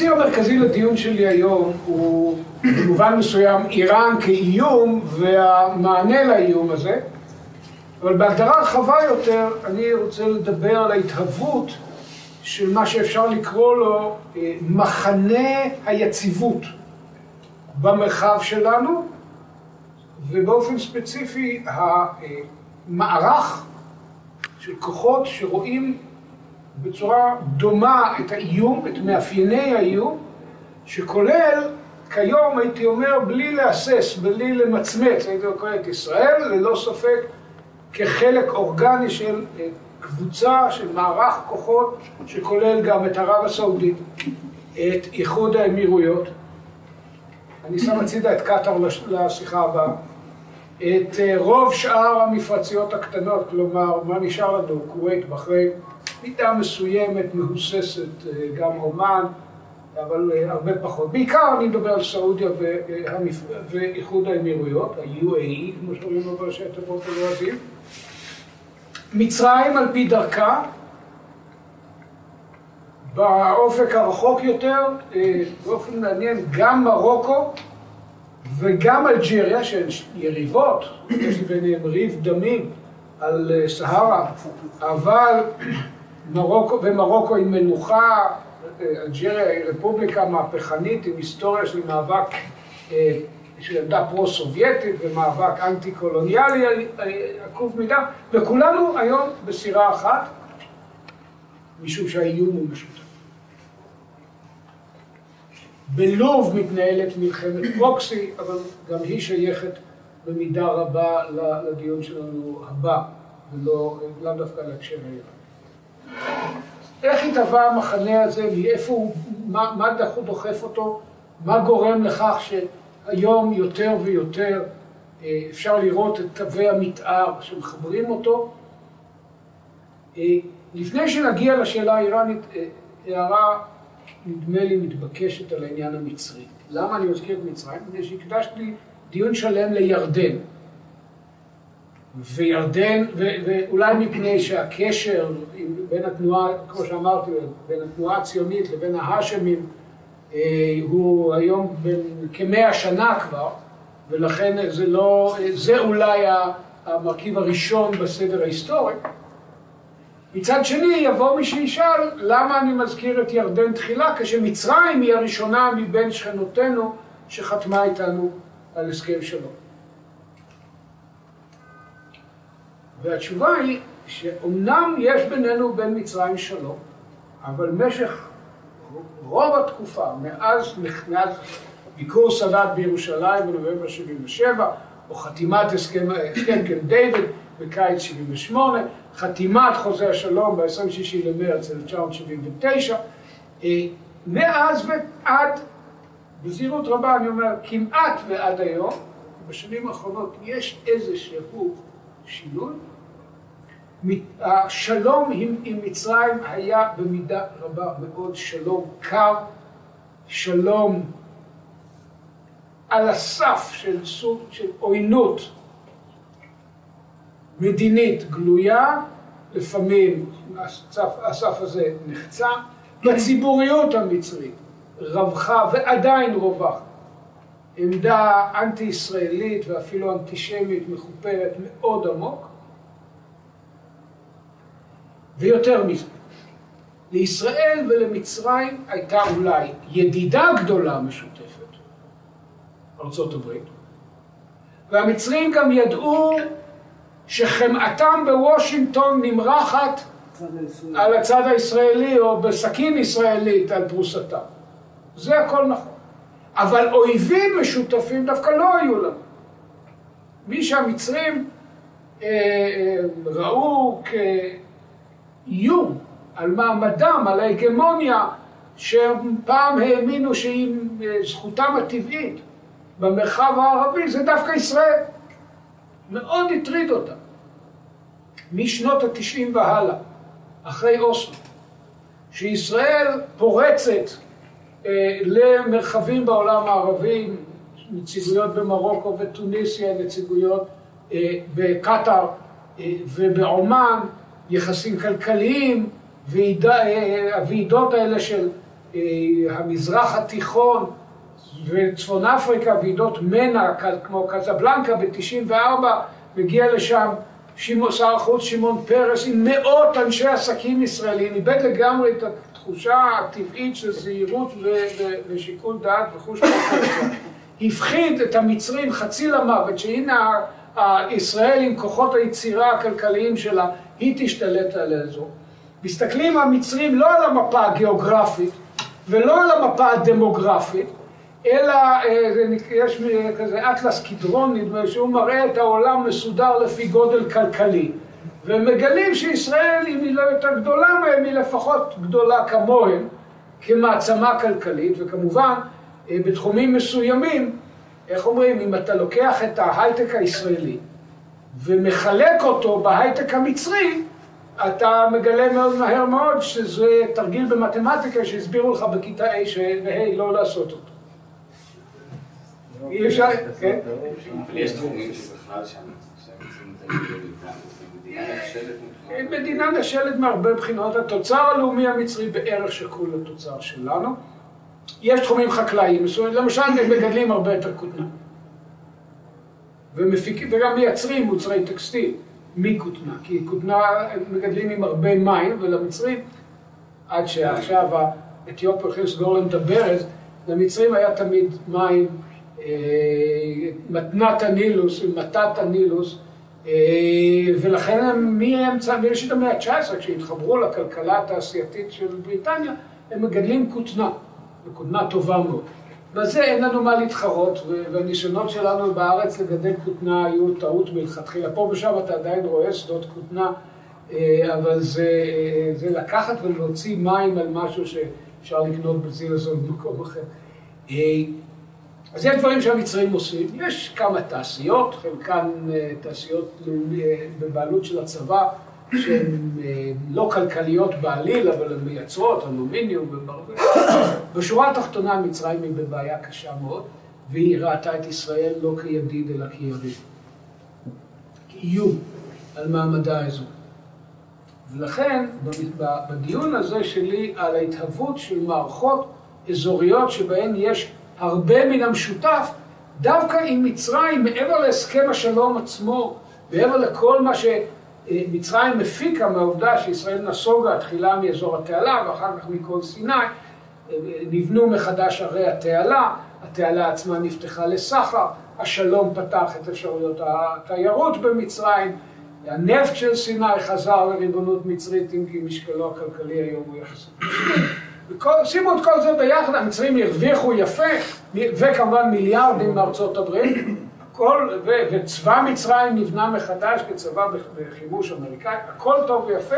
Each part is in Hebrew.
הציר המרכזי לדיון שלי היום הוא במובן מסוים איראן כאיום והמענה לאיום הזה אבל בהגדרה רחבה יותר אני רוצה לדבר על ההתהוות של מה שאפשר לקרוא לו מחנה היציבות במרחב שלנו ובאופן ספציפי המערך של כוחות שרואים בצורה דומה את האיום, את מאפייני האיום, שכולל כיום הייתי אומר בלי להסס, בלי למצמץ, הייתי אומר את ישראל ללא ספק כחלק אורגני של קבוצה של מערך כוחות שכולל גם את ערב הסעודית, את איחוד האמירויות, אני שם הצידה את קטאר לשיחה הבאה, את רוב שאר המפרציות הקטנות, כלומר מה נשאר לנו, כווית, בחריין, מידה מסוימת, מהוססת, גם עומאן, אבל הרבה פחות. בעיקר אני מדבר על סעודיה ואיחוד האמירויות, ה-UAE, כמו שאומרים לו בראשי התיבות הלועזיים. מצרים על פי דרכה, באופק הרחוק יותר, באופן מעניין, גם מרוקו וגם אלג'יריה, שהן יריבות, יש ביניהם ריב דמים על סהרה, אבל מרוקו, ומרוקו היא מנוחה, אלג'יריה היא רפובליקה מהפכנית עם היסטוריה של מאבק של עמדה פרו-סובייטית ומאבק אנטי-קולוניאלי עקוב מידה, וכולנו היום בסירה אחת, משום שהאיום הוא משותף. בלוב מתנהלת מלחמת פרוקסי, אבל גם היא שייכת במידה רבה לדיון שלנו הבא, ולא דווקא להקשר האיראני. איך התהווה המחנה הזה, מאיפה הוא, מה, מה דוחף אותו, מה גורם לכך שהיום יותר ויותר אפשר לראות את קווי המתאר שמחברים אותו. לפני שנגיע לשאלה האיראנית, הערה נדמה לי מתבקשת על העניין המצרי. למה אני מזכיר את מצרים? מפני שהקדשתי דיון שלם לירדן. וירדן, ואולי מפני שהקשר בין התנועה, כמו שאמרתי, בין התנועה הציונית לבין ההאשמים הוא היום כמאה שנה כבר, ולכן זה לא, זה אולי המרכיב הראשון בסדר ההיסטורי. מצד שני יבוא מי שישאל למה אני מזכיר את ירדן תחילה כשמצרים היא הראשונה מבין שכנותינו שחתמה איתנו על הסכם שלום. והתשובה היא שאומנם יש בינינו בין מצרים שלום, אבל משך רוב התקופה, מאז נכנס ביקור סאדאת בירושלים בנובמבר 77, או חתימת הסכם קמפ דיוויד בקיץ 78, חתימת חוזה השלום ב-26 למרץ 1979, מאז ועד, בזהירות רבה אני אומר, כמעט ועד היום, בשנים האחרונות יש איזשהו שינוי. השלום עם, עם מצרים היה במידה רבה מאוד שלום קר, שלום על הסף של סוג של עוינות מדינית גלויה, לפעמים הסף, הסף הזה נחצה, בציבוריות המצרית רווחה ועדיין רווחת עמדה אנטי-ישראלית ואפילו אנטישמית מחופרת מאוד עמוק ויותר מזה, לישראל ולמצרים הייתה אולי ידידה גדולה משותפת, ארה"ב, והמצרים גם ידעו שחמאתם בוושינגטון נמרחת על הצד הישראלי או בסכין ישראלית על פרוסתם. זה הכל נכון. אבל אויבים משותפים דווקא לא היו לנו. מי שהמצרים אה, אה, ראו כאיום על מעמדם, על ההגמוניה, שפעם האמינו שהיא זכותם הטבעית במרחב הערבי, זה דווקא ישראל. מאוד הטריד אותם. משנות התשעים והלאה, אחרי אוסלו, שישראל פורצת אה, למרחבים בעולם הערבי, נציגויות במרוקו וטוניסיה, נציגויות אה, בקטאר אה, ובעומאן, יחסים כלכליים, ועיד, הוועידות האלה של המזרח התיכון וצפון אפריקה, ועידות מנע, כמו קזבלנקה ב-94, מגיע לשם שר החוץ שמעון פרס עם מאות אנשי עסקים ישראלים, איבד לגמרי את התחושה הטבעית של זהירות ושיקול דעת וחוש פרופורציה. הפחיד את המצרים חצי למוות, שהנה ישראל עם כוחות היצירה הכלכליים שלה, היא תשתלט על האזור. מסתכלים המצרים לא על המפה הגיאוגרפית ולא על המפה הדמוגרפית, אלא אה, יש כזה אטלס קדרון נדמה שהוא מראה את העולם מסודר לפי גודל כלכלי ומגלים שישראל אם היא לא יותר גדולה מהם היא לפחות גדולה כמוהם כמעצמה כלכלית וכמובן אה, בתחומים מסוימים איך אומרים אם אתה לוקח את ההייטק הישראלי ומחלק אותו בהייטק המצרי אתה מגלה מאוד מהר מאוד שזה תרגיל במתמטיקה שהסבירו לך בכיתה A וה' לא לעשות אותו אי אפשר, כן? יש תחומים שבכלל שם, מדינה נחשלת מהרבה בחינות, התוצר הלאומי המצרי בערך שקול לתוצר שלנו. יש תחומים חקלאיים מסוימים, למשל הם מגדלים הרבה יותר כותנה. וגם מייצרים מוצרי טקסטיל מכותנה, כי כותנה מגדלים עם הרבה מים, ולמצרים, עד שעכשיו האתיופיה הולכים לסגור להם את הברז, למצרים היה תמיד מים אה, מתנת הנילוס ומתת הנילוס, אה, ולכן מאמצע, מראשית המאה ה-19, כשהתחברו לכלכלה התעשייתית של בריטניה, הם מגדלים כותנה, וכותנה טובה מאוד. בזה אין לנו מה להתחרות, והניסיונות שלנו בארץ לגדל כותנה היו טעות מלכתחילה. פה ושם אתה עדיין רואה שדות כותנה, אה, אבל זה, זה לקחת ולהוציא מים על משהו שאפשר לקנות בזיל הזול במקום אחר. אז יש דברים שהמצרים עושים, יש כמה תעשיות, חלקן אה, תעשיות אה, בבעלות של הצבא, שהן אה, לא כלכליות בעליל, אבל הן מייצרות אלומיניום וברבר. בשורה התחתונה מצרים היא בבעיה קשה מאוד, והיא ראתה את ישראל לא כידיד אלא כיריב. כאיום על מעמדה האזור. ולכן בדיון הזה שלי על ההתהוות של מערכות אזוריות שבהן יש הרבה מן המשותף, דווקא עם מצרים, מעבר להסכם השלום עצמו, מעבר לכל מה שמצרים הפיקה מהעובדה שישראל נסוגה תחילה מאזור התעלה ואחר כך מכל סיני, נבנו מחדש ערי התעלה, התעלה עצמה נפתחה לסחר, השלום פתח את אפשרויות התיירות במצרים, הנפט של סיני חזר לריבונות מצרית אם כי משקלו הכלכלי היום הוא יחסית. שימו את כל זה ביחד, המצרים הרוויחו יפה, וכמובן מיליארדים מארצות הברית, הכל, ו, וצבא מצרים נבנה מחדש כצבא בחימוש אמריקאי, הכל טוב ויפה,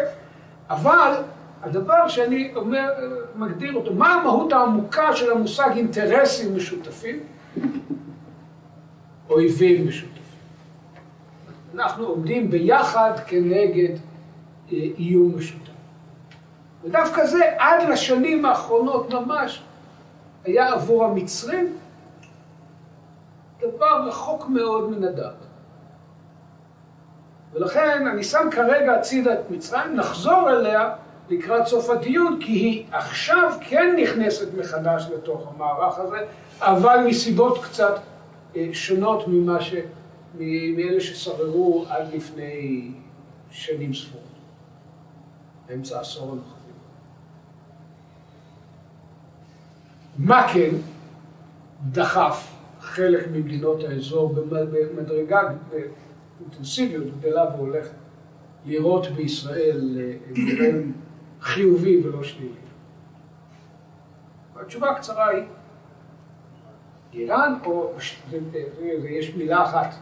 אבל הדבר שאני אומר, מגדיר אותו, מה המהות העמוקה של המושג אינטרסים משותפים? אויבים משותפים. אנחנו עומדים ביחד כנגד אה, איום משותף. ודווקא זה עד לשנים האחרונות ממש היה עבור המצרים דבר רחוק מאוד מן הדת. ולכן אני שם כרגע הצידה את מצרים, נחזור אליה לקראת סוף הדיון, כי היא עכשיו כן נכנסת מחדש לתוך המערך הזה, אבל מסיבות קצת אה, שונות ממה ש... מאלה ששררו עד לפני שנים ספורות, באמצע העשור הנוכחי. מה כן דחף חלק ממדינות האזור במדרגה אינטנסיביות גדלה והולכת לראות בישראל גורם חיובי ולא שלילי? התשובה הקצרה היא איראן, או יש מילה אחת,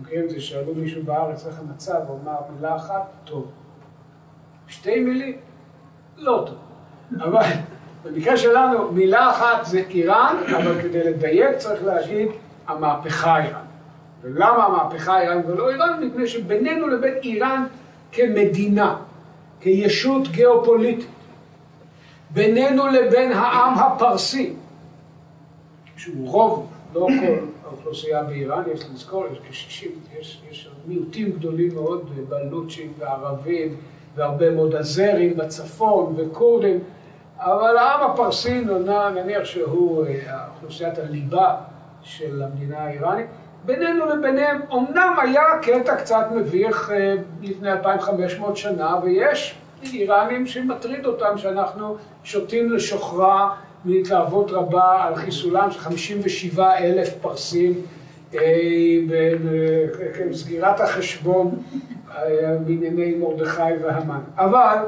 מכירים את זה, שאלו מישהו בארץ איך המצב, הוא אמר מילה אחת, טוב. שתי מילים, לא טוב. אבל במקרה שלנו מילה אחת זה איראן, אבל כדי לדייק צריך להגיד המהפכה האיראן. ולמה המהפכה האיראן ולא איראן? מפני שבינינו לבין איראן כמדינה, כישות גיאופוליטית, בינינו לבין העם הפרסי, שהוא רוב, לא כל האוכלוסייה באיראן, יש לזכור, יש כ-60, יש, יש מיעוטים גדולים מאוד, בלוצ'ים וערבים, והרבה מאוד אזרים בצפון וכורדים, אבל העם הפרסי נניח שהוא אוכלוסיית הליבה של המדינה האיראנית. בינינו לביניהם אמנם היה קטע קצת מביך לפני 2,500 שנה, ויש איראנים שמטריד אותם שאנחנו שותים לשוכרה מהתלהבות רבה על חיסולם של 57 אלף פרסים בסגירת החשבון בענייני מרדכי והמן. אבל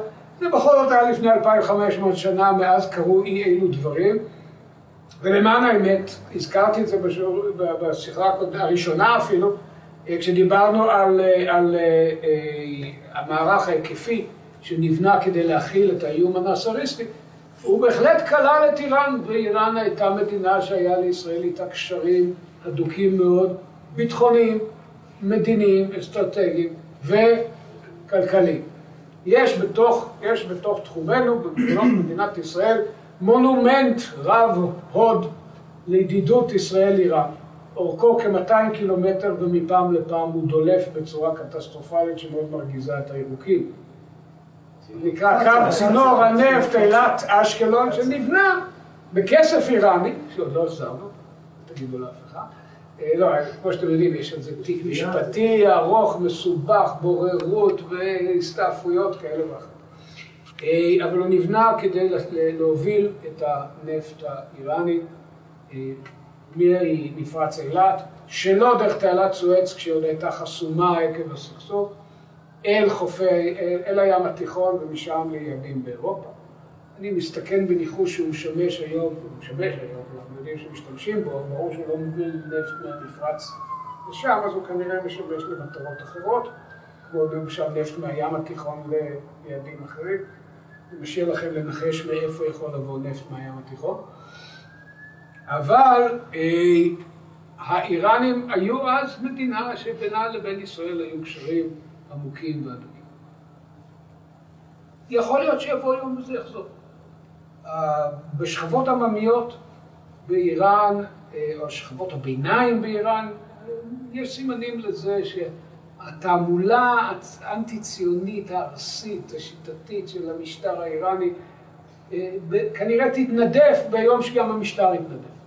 זה בכל זאת היה לפני 2,500 שנה, מאז קרו אי אילו דברים. ולמען האמת, הזכרתי את זה בשיעור, בשיחה הראשונה אפילו, כשדיברנו על, על המערך ההיקפי שנבנה כדי להכיל את האיום הנאצריסטי, הוא בהחלט כלל את איראן, ואיראן הייתה מדינה שהיה לישראל איתה קשרים הדוקים מאוד, ביטחוניים, מדיניים, אסטרטגיים וכלכליים. יש בתוך, יש בתוך תחומנו, במדינות מדינת ישראל, מונומנט רב הוד לידידות ישראל-איראן. אורכו כ-200 קילומטר ומפעם לפעם הוא דולף בצורה קטסטרופלית שמאוד מרגיזה את הירוקים. נקרא קו צינור הנפט אילת אשקלון שנבנה בכסף איראני, שעוד לא החזרנו, תגידו לאף אחד. לא, כמו שאתם יודעים, יש על זה תיק משפטי ארוך, מסובך, בוררות והסתעפויות כאלה ואחרות. אבל הוא נבנה כדי להוביל את הנפט האיראני ממפרץ אילת, שלא דרך תעלת סואץ כשהיא עוד הייתה חסומה עקב הסכסוך, אל חופי, אל הים התיכון ומשם ליעדים באירופה. אני מסתכן בניחוש שהוא משמש היום, הוא משמש היום, יודעים שמשתמשים בו, ברור שהוא לא מוביל נפט מהמפרץ לשם, אז הוא כנראה משמש למטרות אחרות, כמו למשל נפט מהים התיכון ליעדים אחרים. אני משאיר לכם לנחש מאיפה יכול לבוא נפט מהים התיכון. אבל אה, האיראנים היו אז מדינה שבינה לבין ישראל היו קשרים עמוקים והדוקים. יכול להיות שיבוא יום וזה יחזור. בשכבות עממיות באיראן, או שכבות הביניים באיראן, יש סימנים לזה שהתעמולה האנטי-ציונית הארסית, השיטתית של המשטר האיראני, כנראה תתנדף ביום שגם המשטר יתנדף.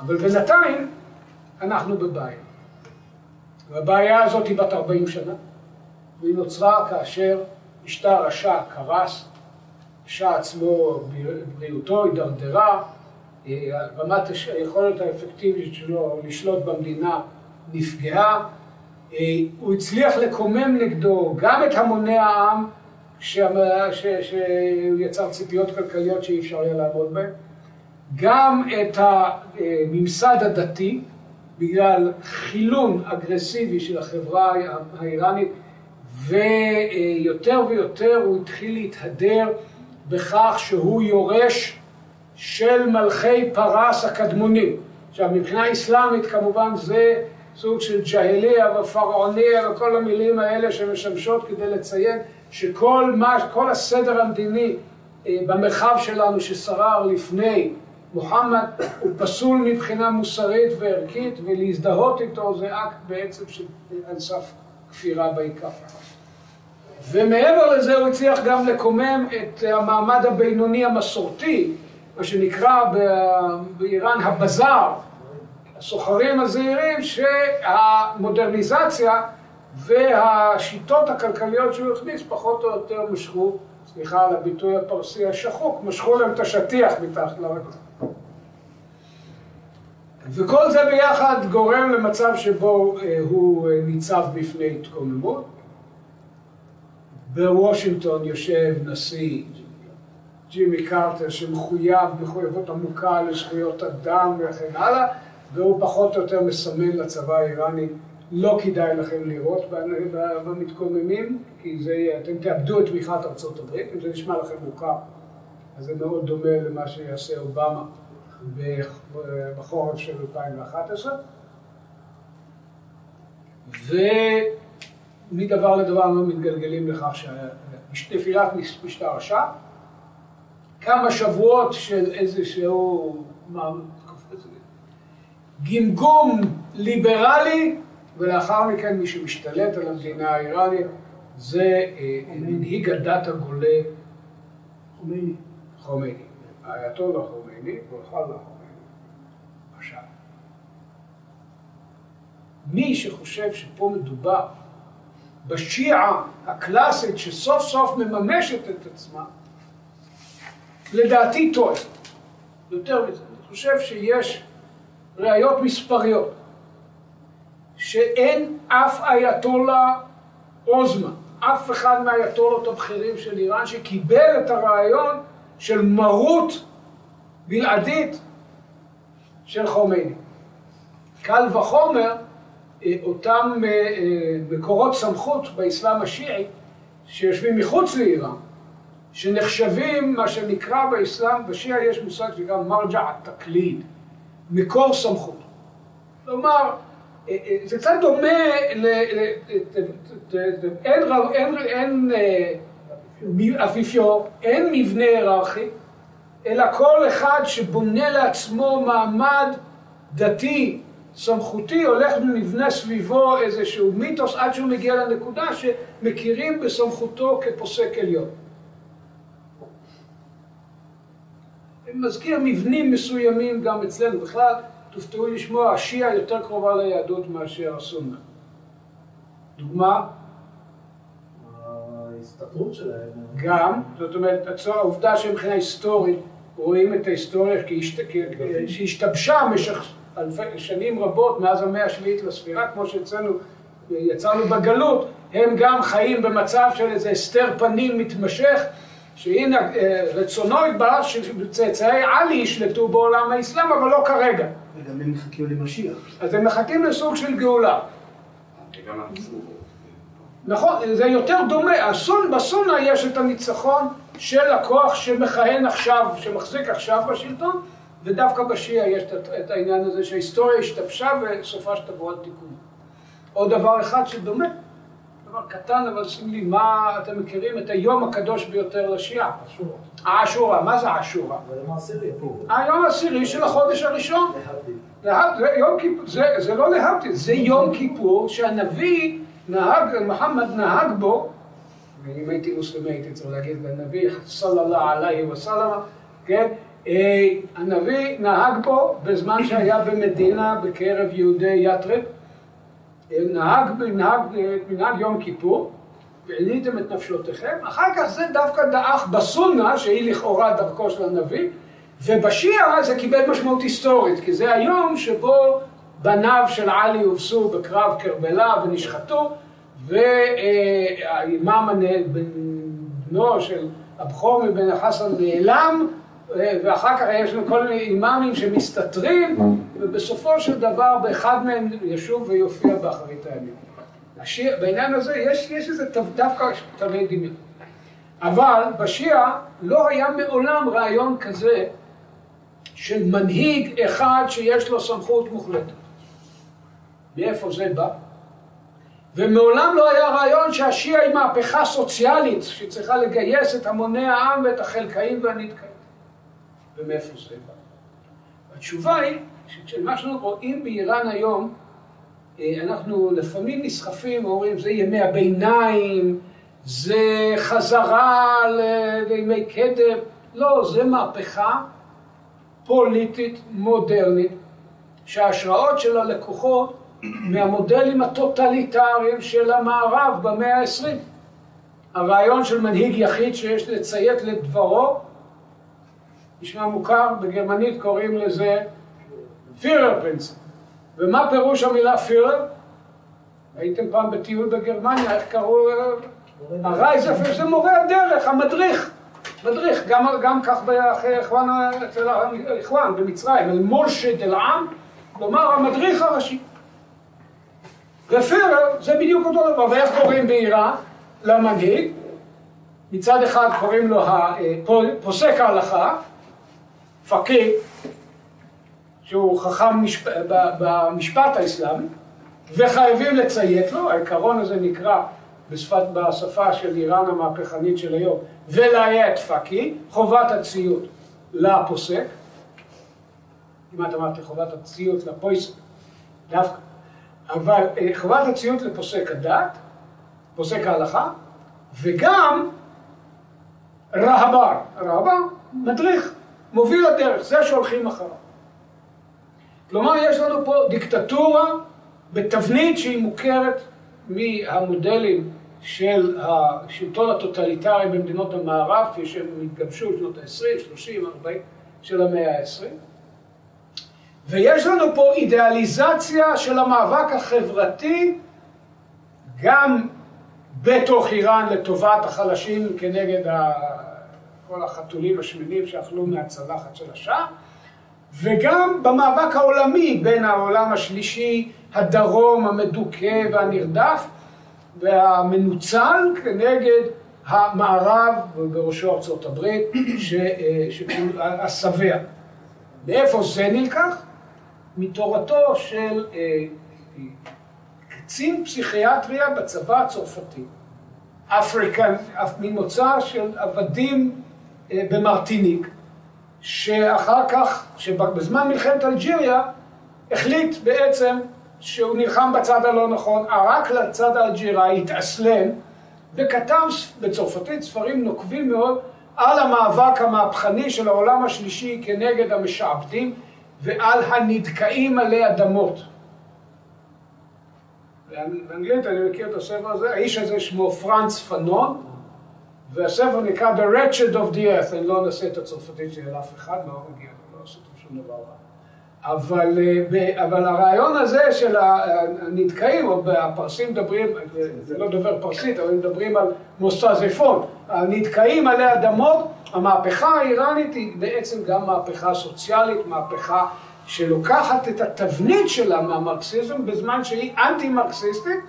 אבל בינתיים אנחנו בבעיה. והבעיה הזאת היא בת 40 שנה, והיא נוצרה כאשר משטר השאה קרס, השאה עצמו, בריאותו הידרדרה, רמת היכולת האפקטיבית שלו לשלוט במדינה נפגעה, הוא הצליח לקומם נגדו גם את המוני העם, שהוא יצר ציפיות כלכליות שאי אפשר היה לעמוד בהן, גם את הממסד הדתי, בגלל חילון אגרסיבי של החברה האיראנית, ויותר ויותר הוא התחיל להתהדר בכך שהוא יורש של מלכי פרס הקדמונים. עכשיו, מבחינה אסלאמית כמובן זה סוג של ג'הליה ופרעוניה וכל המילים האלה שמשמשות כדי לציין שכל מה, כל הסדר המדיני במרחב שלנו ששרר לפני מוחמד הוא פסול מבחינה מוסרית וערכית ולהזדהות איתו זה אקט בעצם על סף כפירה בעיקר. ומעבר לזה הוא הצליח גם לקומם את המעמד הבינוני המסורתי, מה שנקרא באיראן הבזאר, הסוחרים הזעירים שהמודרניזציה והשיטות הכלכליות שהוא הכניס פחות או יותר משכו, סליחה על הביטוי הפרסי השחוק, משכו להם את השטיח מתחת לרגל. וכל זה ביחד גורם למצב שבו הוא ניצב בפני התקוממות. בוושינגטון יושב נשיא ג'ימי קרטר שמחויב מחויבות עמוקה לזכויות אדם וכן הלאה, והוא פחות או יותר מסמן לצבא האיראני לא כדאי לכם לירות במתקוממים, כי זה, אתם תאבדו את תמיכת ארצות הברית, אם זה נשמע לכם מוכר, אז זה מאוד דומה למה שיעשה אובמה בחורף של 2011. ומדבר לדבר אנחנו מתגלגלים לכך שנפילת משטר השעה, כמה שבועות של איזשהו גמגום ליברלי, ולאחר מכן מי שמשתלט על המדינה האיראנית זה מנהיג הדת הגולה חומייני. חומייני. האייתולה חומייני, ברכה לחומייני. עכשיו, מי שחושב שפה מדובר בשיעה הקלאסית שסוף סוף מממשת את עצמה, לדעתי טועה. יותר מזה, אני חושב שיש ראיות מספריות, שאין אף אייתולה עוזמה, אף אחד מהאייתולות הבכירים של איראן שקיבל את הרעיון של מרות בלעדית של חומייני. קל וחומר אותם אה, אה, מקורות סמכות באסלאם השיעי שיושבים מחוץ לאיראן, שנחשבים מה שנקרא באסלאם, בשיעה יש מושג שנקרא מרג'ע התקליד, מקור סמכות. כלומר, זה קצת דומה, ל, אין, אין, אין אפיפיור, אין מבנה היררכי, אלא כל אחד שבונה לעצמו מעמד דתי סמכותי הולך ונבנה סביבו איזשהו מיתוס עד שהוא מגיע לנקודה שמכירים בסמכותו כפוסק עליון. אני מזכיר מבנים מסוימים גם אצלנו. בכלל, תופתעו לשמוע, השיעה יותר קרובה ליהדות מאשר הסונה. דוגמה? ההסתתרות שלהם. גם, זאת אומרת, העובדה שמבחינה היסטורית רואים את ההיסטוריה שהשתבשה במשך אלפי, שנים רבות מאז המאה השביעית לספירה, כמו שאצלנו יצרנו בגלות, הם גם חיים במצב של איזה הסתר פנים מתמשך, שהנה אה, רצונו יתברך שצאצאי עלי ישלטו בעולם האסלאם, אבל לא כרגע. וגם הם מחכים למשיח. אז הם מחכים לסוג של גאולה. נכון, זה יותר דומה, בסונה יש את הניצחון של הכוח שמכהן עכשיו, שמחזיק עכשיו בשלטון, ודווקא בשיעה יש את העניין הזה שההיסטוריה השתבשה וסופה שתבוא על תיקון. עוד דבר אחד שדומה, דבר קטן, אבל שים לי, מה אתם מכירים את היום הקדוש ביותר לשיעה? אשורה. האשורה, מה זה האשורה? זה היום העשירי. היום העשירי של החודש הראשון. להבדיל. זה, זה, לא להבדיל, זה יום כיפור שהנביא נהג, מוחמד נהג בו, ואם הייתי מוסלמי הייתי צריך להגיד לנביא סללה עליhi וסלמה, כן? אה, הנביא נהג בו בזמן שהיה במדינה בקרב יהודי יתרב, אה, נהג מנהג יום כיפור, ועיניתם את נפשותיכם, אחר כך זה דווקא דעך בסונה, שהיא לכאורה דרכו של הנביא, ובשיעה זה קיבל משמעות היסטורית, כי זה היום שבו בניו של עלי הובסו בקרב קרבלה ונשחטו, והאימאם בנו של הבכור מבן החסן נעלם, ואחר כך יש לנו כל מיני אימאמים שמסתתרים, ובסופו של דבר באחד מהם ישוב ויופיע באחרית הימים. השיר, בעניין הזה יש, יש איזה דווקא תווי דמיון. אבל בשיעה לא היה מעולם רעיון כזה של מנהיג אחד שיש לו סמכות מוחלטת. מאיפה זה בא? ומעולם לא היה רעיון שהשיעה היא מהפכה סוציאלית שצריכה לגייס את המוני העם ואת החלקאים והנתקאים. ומאיפה זה בא? התשובה היא שמה שאנחנו רואים באיראן היום, אה, אנחנו לפעמים נסחפים ואומרים זה ימי הביניים, זה חזרה לימי קדם, לא, זה מהפכה פוליטית מודרנית שההשראות שלה לקוחות מהמודלים הטוטליטריים של המערב במאה העשרים. הרעיון של מנהיג יחיד שיש לציית לדברו נשמע מוכר, בגרמנית קוראים לזה פירר פרינציפ. ומה פירוש המילה פירר? הייתם פעם בטיול בגרמניה, איך קראו? הרייזף, זה מורה הדרך, המדריך. מדריך, גם, גם כך אצל האחוואן במצרים, אל מורשד אל עם, כלומר המדריך הראשי. ופירר זה בדיוק אותו דבר, ואיך קוראים בעירה למנהיג? מצד אחד קוראים לו פוסק ההלכה, פקי, שהוא חכם משפ... במשפט האסלאמי, וחייבים לציית לו, העיקרון הזה נקרא בשפת, בשפה של איראן המהפכנית של היום, ולאיית פקי, חובת הציות לפוסק, כמעט אמרתי חובת הציות לפויסק, דווקא, אבל אה, חובת הציות לפוסק הדת, פוסק ההלכה, וגם רהבר, רהבר, מדריך, מוביל הדרך, זה שהולכים אחריו. כלומר, יש לנו פה דיקטטורה בתבנית שהיא מוכרת מהמודלים של השלטון הטוטליטרי במדינות המערב, כפי שהם התגבשו בשנות ה-20, 30, 40 של המאה ה-20. ויש לנו פה אידיאליזציה של המאבק החברתי, גם בתוך איראן לטובת החלשים כנגד. כל החתולים השמנים שאכלו מהצלחת של השעה, וגם במאבק העולמי בין העולם השלישי, הדרום המדוכא והנרדף, והמנוצל כנגד המערב, ובראשו ארצות הברית, השבע. מאיפה זה נלקח? מתורתו של אה, קצין פסיכיאטריה בצבא הצרפתי, אפריקן, ממוצא של עבדים אה, במרטיניק, שאחר כך, שבזמן מלחמת אלג'יריה, החליט בעצם שהוא נלחם בצד הלא נכון, ערק לצד האלג'יראי, התאסלם, וכתב בצרפתית ספרים נוקבים מאוד על המאבק המהפכני של העולם השלישי כנגד המשעבדים ועל הנדכאים עלי אדמות. באנגלית אני מכיר את הספר הזה, האיש הזה שמו פרנץ פנון, והספר נקרא The Wretched of the Earth, אני לא אנסה את הצרפתית של אף אחד, לא מגיע, לא עשיתי שום דבר רע. אבל, אה, אבל הרעיון הזה של הנתקעים, או הפרסים מדברים, זה לא דובר פרסית, אבל מדברים על מוסטזפון, הנתקעים עלי אדמות, המהפכה האיראנית היא בעצם גם מהפכה סוציאלית, מהפכה שלוקחת את התבנית שלה מהמרקסיזם בזמן שהיא אנטי-מרקסיסטית,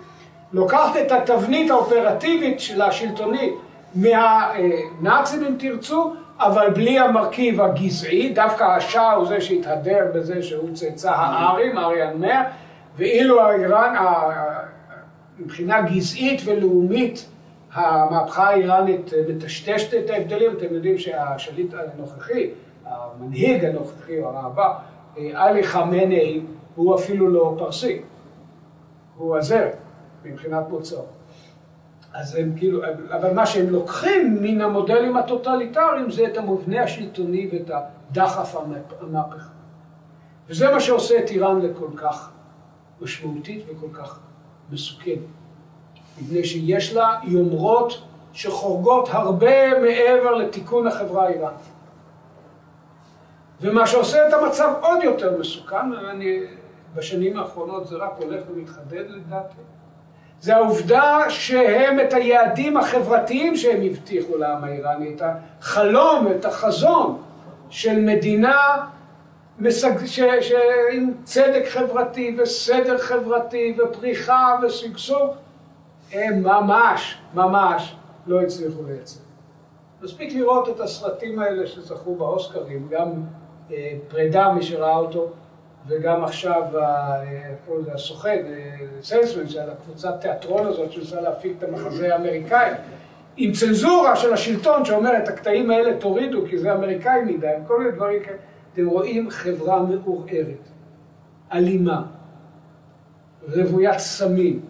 לוקחת את התבנית האופרטיבית שלה השלטונית מהנאצים אם תרצו, אבל בלי המרכיב הגזעי, דווקא השאה הוא זה שהתהדר בזה שהוא צאצא הארים, אריאן מאה, ואילו האיראן, מבחינה גזעית ולאומית, המהפכה האיראנית מטשטשת את ההבדלים, אתם יודעים שהשליט הנוכחי, המנהיג הנוכחי או הבא, עלי חמני, הוא אפילו לא פרסי, הוא עזר מבחינת מוצאו. אז הם כאילו, אבל מה שהם לוקחים מן המודלים הטוטליטריים זה את המובנה השלטוני ואת הדחף המהפכה. וזה מה שעושה את איראן לכל כך משמעותית וכל כך מסוכנת. מפני שיש לה יומרות שחורגות הרבה מעבר לתיקון החברה האיראנית. ומה שעושה את המצב עוד יותר מסוכן, ואני בשנים האחרונות זה רק הולך ומתחדד לדעתי, זה העובדה שהם את היעדים החברתיים שהם הבטיחו לעם האיראני, את החלום, את החזון של מדינה מסג... ש... ש... עם צדק חברתי וסדר חברתי ופריחה ושגשוג, הם ממש, ממש לא הצליחו לייצר. מספיק לראות את הסרטים האלה שזכו באוסקרים, גם אה, פרידה, מי שראה אותו, וגם עכשיו הסוכן, סיילסמן, של הקבוצת תיאטרון הזאת שניסה להפיק את המחזה האמריקאי, עם צנזורה של השלטון שאומר את הקטעים האלה תורידו כי זה אמריקאי מדי, כל מיני דברים כאלה. אתם רואים חברה מעורערת, אלימה, רוויית סמים,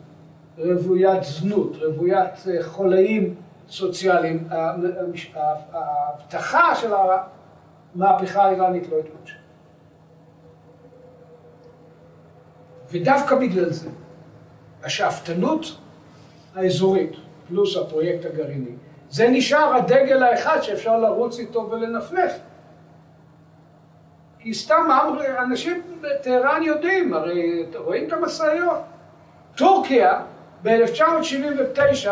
רוויית זנות, רוויית אה, חולאים סוציאליים. ההבטחה של המהפכה האיראנית לא התממשה. ודווקא בגלל זה, השאפתנות האזורית, פלוס הפרויקט הגרעיני, זה נשאר הדגל האחד שאפשר לרוץ איתו ולנפנף. כי סתם אנשים בטהרן יודעים, הרי רואים את המשאיות. טורקיה ב-1979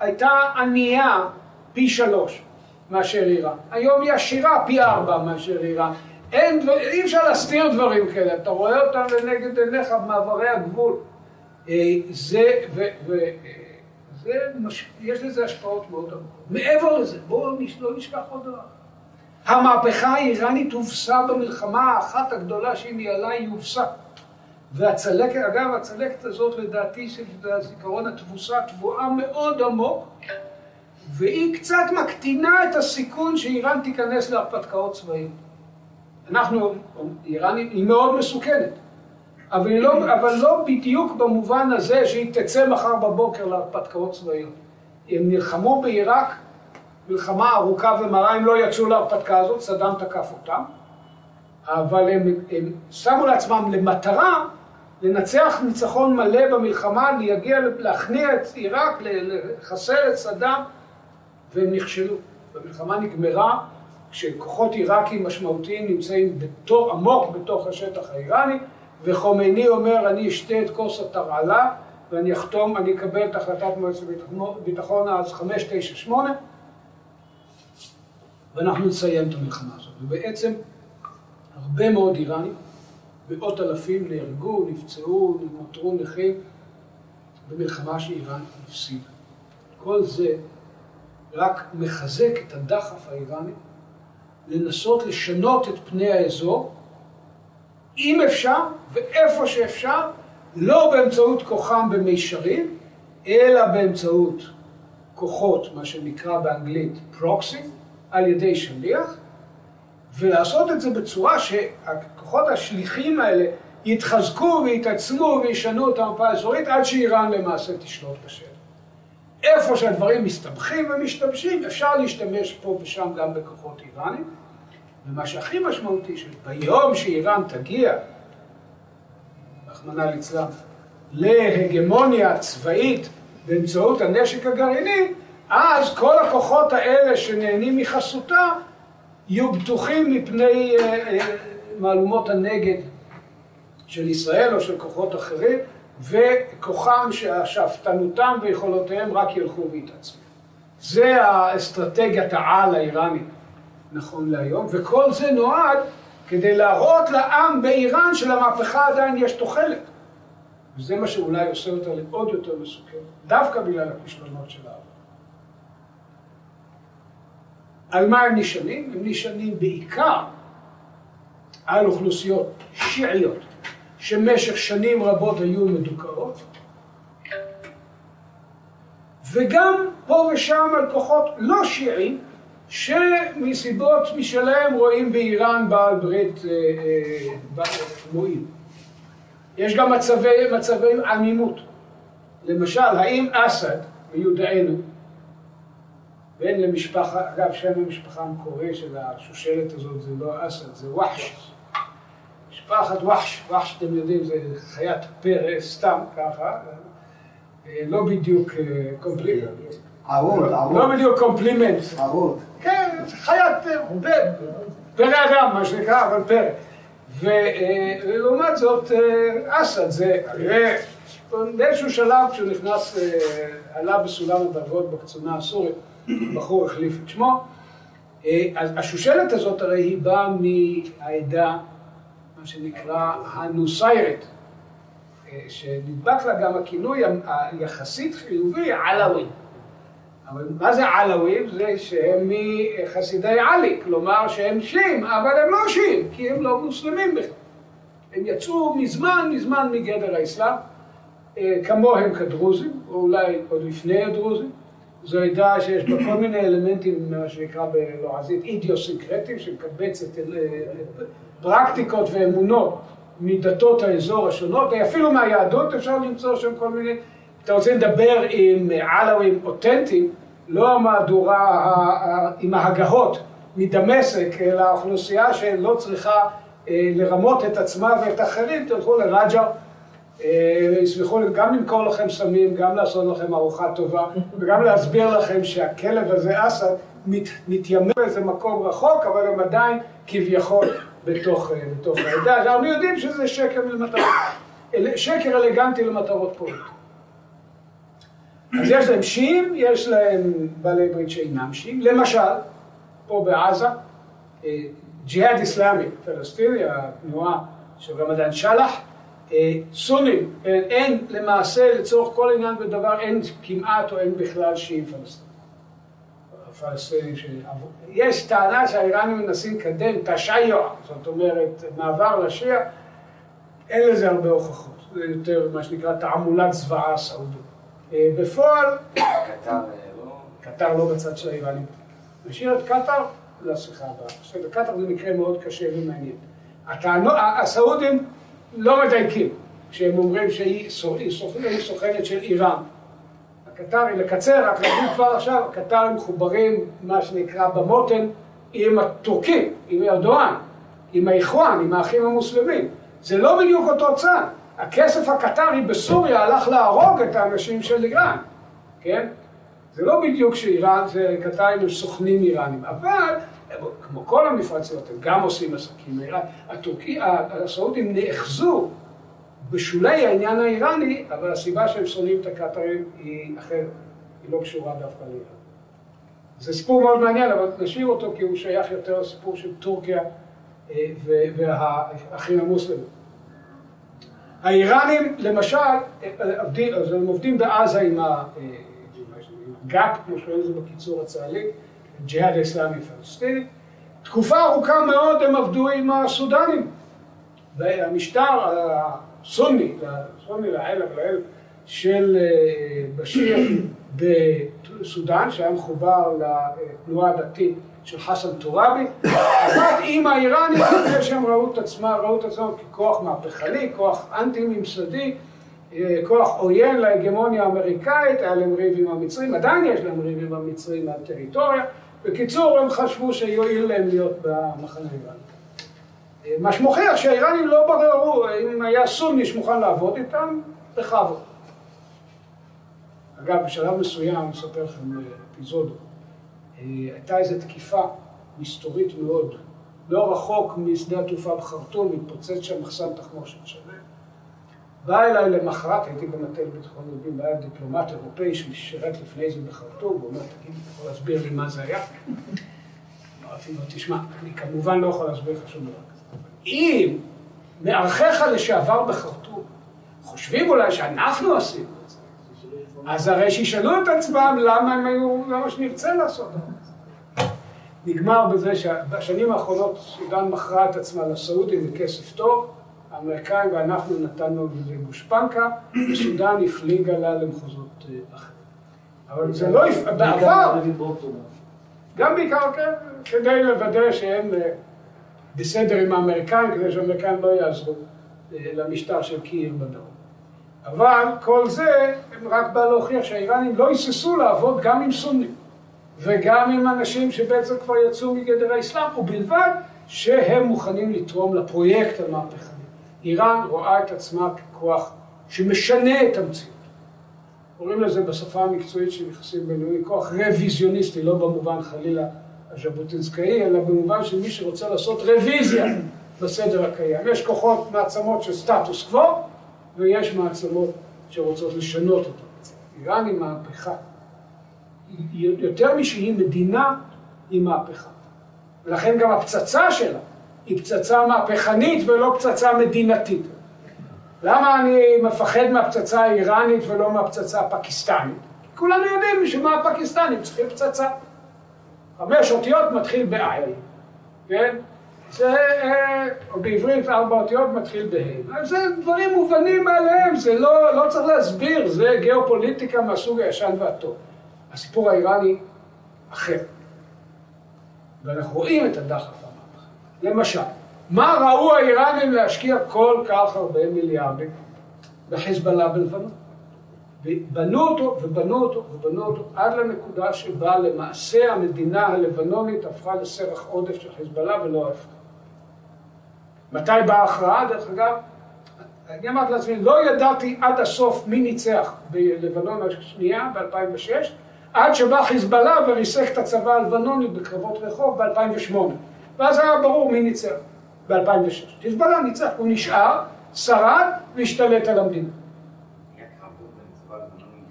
הייתה ענייה פי שלוש מאשר איראן. היום היא עשירה פי ארבע מאשר איראן. אין, אי אפשר להסתיר דברים כאלה, אתה רואה אותם לנגד עיניך במעברי הגבול. אה, זה, ו, ו, זה, יש לזה השפעות מאוד עמוקות. מעבר לזה, בואו לא נשכח עוד דבר. המהפכה האיראנית הובסה במלחמה האחת הגדולה שהיא ניהלה, היא הובסה. והצלקת, אגב, הצלקת הזאת לדעתי, הזיכרון התבוסה תבואה מאוד עמוק, והיא קצת מקטינה את הסיכון שאיראן תיכנס להרפתקאות צבאיות. אנחנו, איראן היא מאוד מסוכנת, אבל לא, אבל לא בדיוק במובן הזה שהיא תצא מחר בבוקר להרפתקאות צבאיות. הם נלחמו בעיראק מלחמה ארוכה ומרה, הם לא יצאו להרפתקה הזאת, סדאם תקף אותם, אבל הם, הם שמו לעצמם למטרה לנצח ניצחון מלא במלחמה, להגיע, להכניע את עיראק, לחסל את סדאם, והם נכשלו. המלחמה נגמרה כשכוחות עיראקים משמעותיים נמצאים בתור, עמוק בתוך השטח האיראני, וחומייני אומר, אני אשתה את כוס התרעלה ואני אחתום, אני אקבל את החלטת מועצת הביטחון אז 598 ואנחנו נסיים את המלחמה הזאת. ובעצם הרבה מאוד איראנים, מאות אלפים נהרגו, נפצעו, נותרו נכים במלחמה שאיראן הפסידה. כל זה רק מחזק את הדחף האיראני לנסות לשנות את פני האזור, אם אפשר ואיפה שאפשר, לא באמצעות כוחם במישרים, אלא באמצעות כוחות, מה שנקרא באנגלית פרוקסי, על ידי שליח, ולעשות את זה בצורה שהכוחות השליחים האלה יתחזקו ויתעצמו וישנו את המפה האזורית עד שאיראן למעשה תשלוט בשטח. איפה שהדברים מסתבכים ומשתמשים, אפשר להשתמש פה ושם גם בכוחות איראנים. ומה שהכי משמעותי, שביום שאיראן תגיע, רחמנא ליצלן, להגמוניה צבאית באמצעות הנשק הגרעיני, אז כל הכוחות האלה שנהנים מחסותה יהיו בטוחים מפני אה, אה, מהלומות הנגד של ישראל או של כוחות אחרים, וכוחם, שאפתנותם ויכולותיהם רק ילכו ויתעצמו. זה האסטרטגיית העל האיראנית נכון להיום, וכל זה נועד כדי להראות לעם באיראן שלמהפכה עדיין יש תוחלת. וזה מה שאולי עושה אותה לעוד יותר מסוכנת, דווקא בגלל הכישלונות של העם. על מה הם נשענים? הם נשענים בעיקר על אוכלוסיות שיעיות, שמשך שנים רבות היו מדוכאות, וגם פה ושם על כוחות לא שיעים, שמסיבות משלהם רואים באיראן בעל ברית אה, אה, מועיל. יש גם מצבי, מצבי עמימות. למשל, האם אסד, מיודענו, בן למשפחה, אגב, שם המשפחה המקורי של השושלת הזאת זה לא אסד, זה וחש. משפחת וחש, וחש אתם יודעים, זה חיית פרא, סתם ככה, אה, לא בדיוק קומפלימנט. ערוד, ערוד. לא בדיוק קומפלימנט. ערוד. כן, חיית פרא, אדם, מה שנקרא, אבל פרא. ולעומת זאת, אסד זה, באיזשהו שלב כשהוא נכנס, עלה בסולם הדרגות בקצונה הסורית, בחור החליף את שמו, אז השושלת הזאת הרי היא באה מהעדה, שנקרא הנוסיירית, שנדבק לה גם הכינוי היחסית חיובי, עלאווי. אבל מה זה עלאווים? זה שהם מחסידי עלי, כלומר שהם שיעים, אבל הם לא שיעים, כי הם לא מוסלמים בכלל. הם יצאו מזמן, מזמן מגדר האסלאם, כמוהם כדרוזים, או אולי עוד לפני הדרוזים. זו עדה שיש בה כל מיני אלמנטים, מה שנקרא בלועזית, אידיוסינקרטיים, שמקבצת פרקטיקות ואמונות מדתות האזור השונות, ואפילו מהיהדות אפשר למצוא שם כל מיני אתה רוצה לדבר עם עלאווים אותנטיים, לא המהדורה עם ההגהות מדמשק, אלא האוכלוסייה שלא צריכה לרמות את עצמה ואת האחרים, תלכו לרג'ר, ישמחו גם למכור לכם סמים, גם לעשות לכם ארוחה טובה, וגם להסביר לכם שהכלב הזה, אסד, מתיימר באיזה מקום רחוק, אבל הם עדיין כביכול בתוך העדה. אנחנו יודעים שזה שקר למטרות, שקר אלגנטי למטרות פוליטיות. אז יש להם שיעים, יש להם בעלי ברית שאינם שיעים, למשל, פה בעזה, ג'יהאד אסלאמי פלסטיני, התנועה של רמדאן שלח, סונים, אין למעשה לצורך כל עניין ודבר, אין כמעט או אין בכלל שיעים פלסטינים. פלסטינים ש... יש טענה שהאיראנים מנסים לקדם תשיוע, זאת אומרת, מעבר לשיעה, אין לזה הרבה הוכחות, זה יותר מה שנקרא תעמולת זוועה סעודית. בפועל, קטר לא... קטר לא בצד של האיראנים. נשאיר את קטר לשיחה הבאה. בסדר, קטר זה מקרה מאוד קשה ומעניין. הטענות, הסעודים לא מדייקים כשהם אומרים שהיא סוכנת של איראן. הקטרי, לקצר, רק להגיד כבר עכשיו, הקטרים מחוברים, מה שנקרא, במותן, עם הטורקים, עם ארדואן, עם האיחואן, עם האחים המוסלמים. זה לא בדיוק אותו צד. הכסף הקטרי בסוריה הלך להרוג את האנשים של איראן, כן? זה לא בדיוק שאיראן, זה קטרים הם סוכנים איראנים, אבל כמו כל המפרציות, הם גם עושים עסקים עם הטורקי, הסעודים נאחזו בשולי העניין האיראני, אבל הסיבה שהם שונאים את הקטרים היא אחרת, היא לא קשורה דווקא לאיראן. זה סיפור מאוד מעניין, אבל נשאיר אותו כי הוא שייך יותר לסיפור של טורקיה אה, והאחים המוסלמים. האיראנים, למשל, עובדים, אז הם עובדים בעזה עם הגאפ, כמו שקוראים לזה בקיצור הצה"לי, ג'יהאד האסלאמי פלסטיני. תקופה ארוכה מאוד הם עבדו עם הסודנים. והמשטר הסוני, הסוני לאלף לאלף של בשיר בסודאן, שהיה מחובר לתנועה הדתית של חסן טוראבי, עבד עם האיראנים לפני שהם ראו את עצמם, ראו את עצמם ככוח מהפכני, כוח אנטי-ממסדי, כוח עוין להגמוניה האמריקאית, היה להם ריב עם המצרים, עדיין יש להם ריב עם המצרים מהטריטוריה. בקיצור, הם חשבו שיועיל להם להיות במחנה האיראני. מה שמוכיח שהאיראנים לא בררו, אם היה סוני שמוכן לעבוד איתם, בכבוד. אגב, בשלב מסוים, אני אספר לכם אפיזודו, הייתה איזו תקיפה מסתורית מאוד, לא רחוק משדה התעופה בחרטום, התפוצץ שם מחסן תחמושת שלם. בא אליי למחרת, הייתי במטה לביטחון יהודים, והיה דיפלומט אירופאי ששירת לפני זה בחרטום, הוא אומר, תגיד, אתה יכול להסביר לי מה זה היה? אמרתי לו, תשמע, אני כמובן לא יכול להסביר לך שום דבר. אם מארחיך לשעבר בחרטום חושבים אולי שאנחנו עשינו את זה, אז הרי שישאלו את עצמם למה הם היו, למה שנרצה לעשות את זה. נגמר בזה שבשנים האחרונות סודאן מכרה את עצמה לסעודים בכסף טוב, האמריקאים ואנחנו נתנו לזה גושפנקה, וסודאן הפליגה לה למחוזות אחרים. אבל זה לא, בעבר, גם בעיקר כן, כדי לוודא שהם בסדר עם האמריקאים, כדי שהאמריקאים לא יעזרו למשטר של קיר בדרום. אבל כל זה רק בא להוכיח שהאיראנים לא היססו לעבוד גם עם סונים, וגם עם אנשים שבעצם כבר יצאו מגדר האסלאם, ובלבד שהם מוכנים לתרום לפרויקט המהפכני. איראן רואה את עצמה ככוח שמשנה את המציאות. קוראים לזה בשפה המקצועית של יחסים בינלאומיים, כוח רוויזיוניסטי, לא במובן חלילה הז'בוטינסקאי, אלא במובן של מי שרוצה לעשות רוויזיה בסדר הקיים. יש כוחות, מעצמות של סטטוס קוו, ויש מעצמות שרוצות לשנות את המצב. איראן היא מהפכה. יותר משהיא מדינה, היא מהפכה. ולכן גם הפצצה שלה היא פצצה מהפכנית ולא פצצה מדינתית. למה אני מפחד מהפצצה האיראנית ולא מהפצצה הפקיסטנית? כולנו יודעים שמה הפקיסטנים צריכים פצצה. חמש אותיות מתחיל בעין, כן? זה, או בעברית ארבע אותיות מתחיל בה'. זה דברים מובנים מאליהם, זה לא, לא צריך להסביר, זה גיאופוליטיקה מהסוג הישן והטוב. הסיפור האיראני אחר. ואנחנו רואים את הדחף המהפכה. למשל, מה ראו האיראנים להשקיע כל כך הרבה מיליארדים בחיזבאללה בלבנון? ובנו אותו ובנו אותו ובנו אותו עד לנקודה שבה למעשה המדינה הלבנונית הפכה לסרח עודף של חיזבאללה ולא ההפך. מתי באה ההכרעה? דרך אגב, אני אמרתי לעצמי, לא ידעתי עד הסוף מי ניצח בלבנון השנייה ב-2006, עד שבא חיזבאללה וריסק את הצבא הלבנוני בקרבות רחוב ב-2008. ואז היה ברור מי ניצח ב-2006. חיזבאללה ניצח, הוא נשאר, שרד והשתלט על המדינה.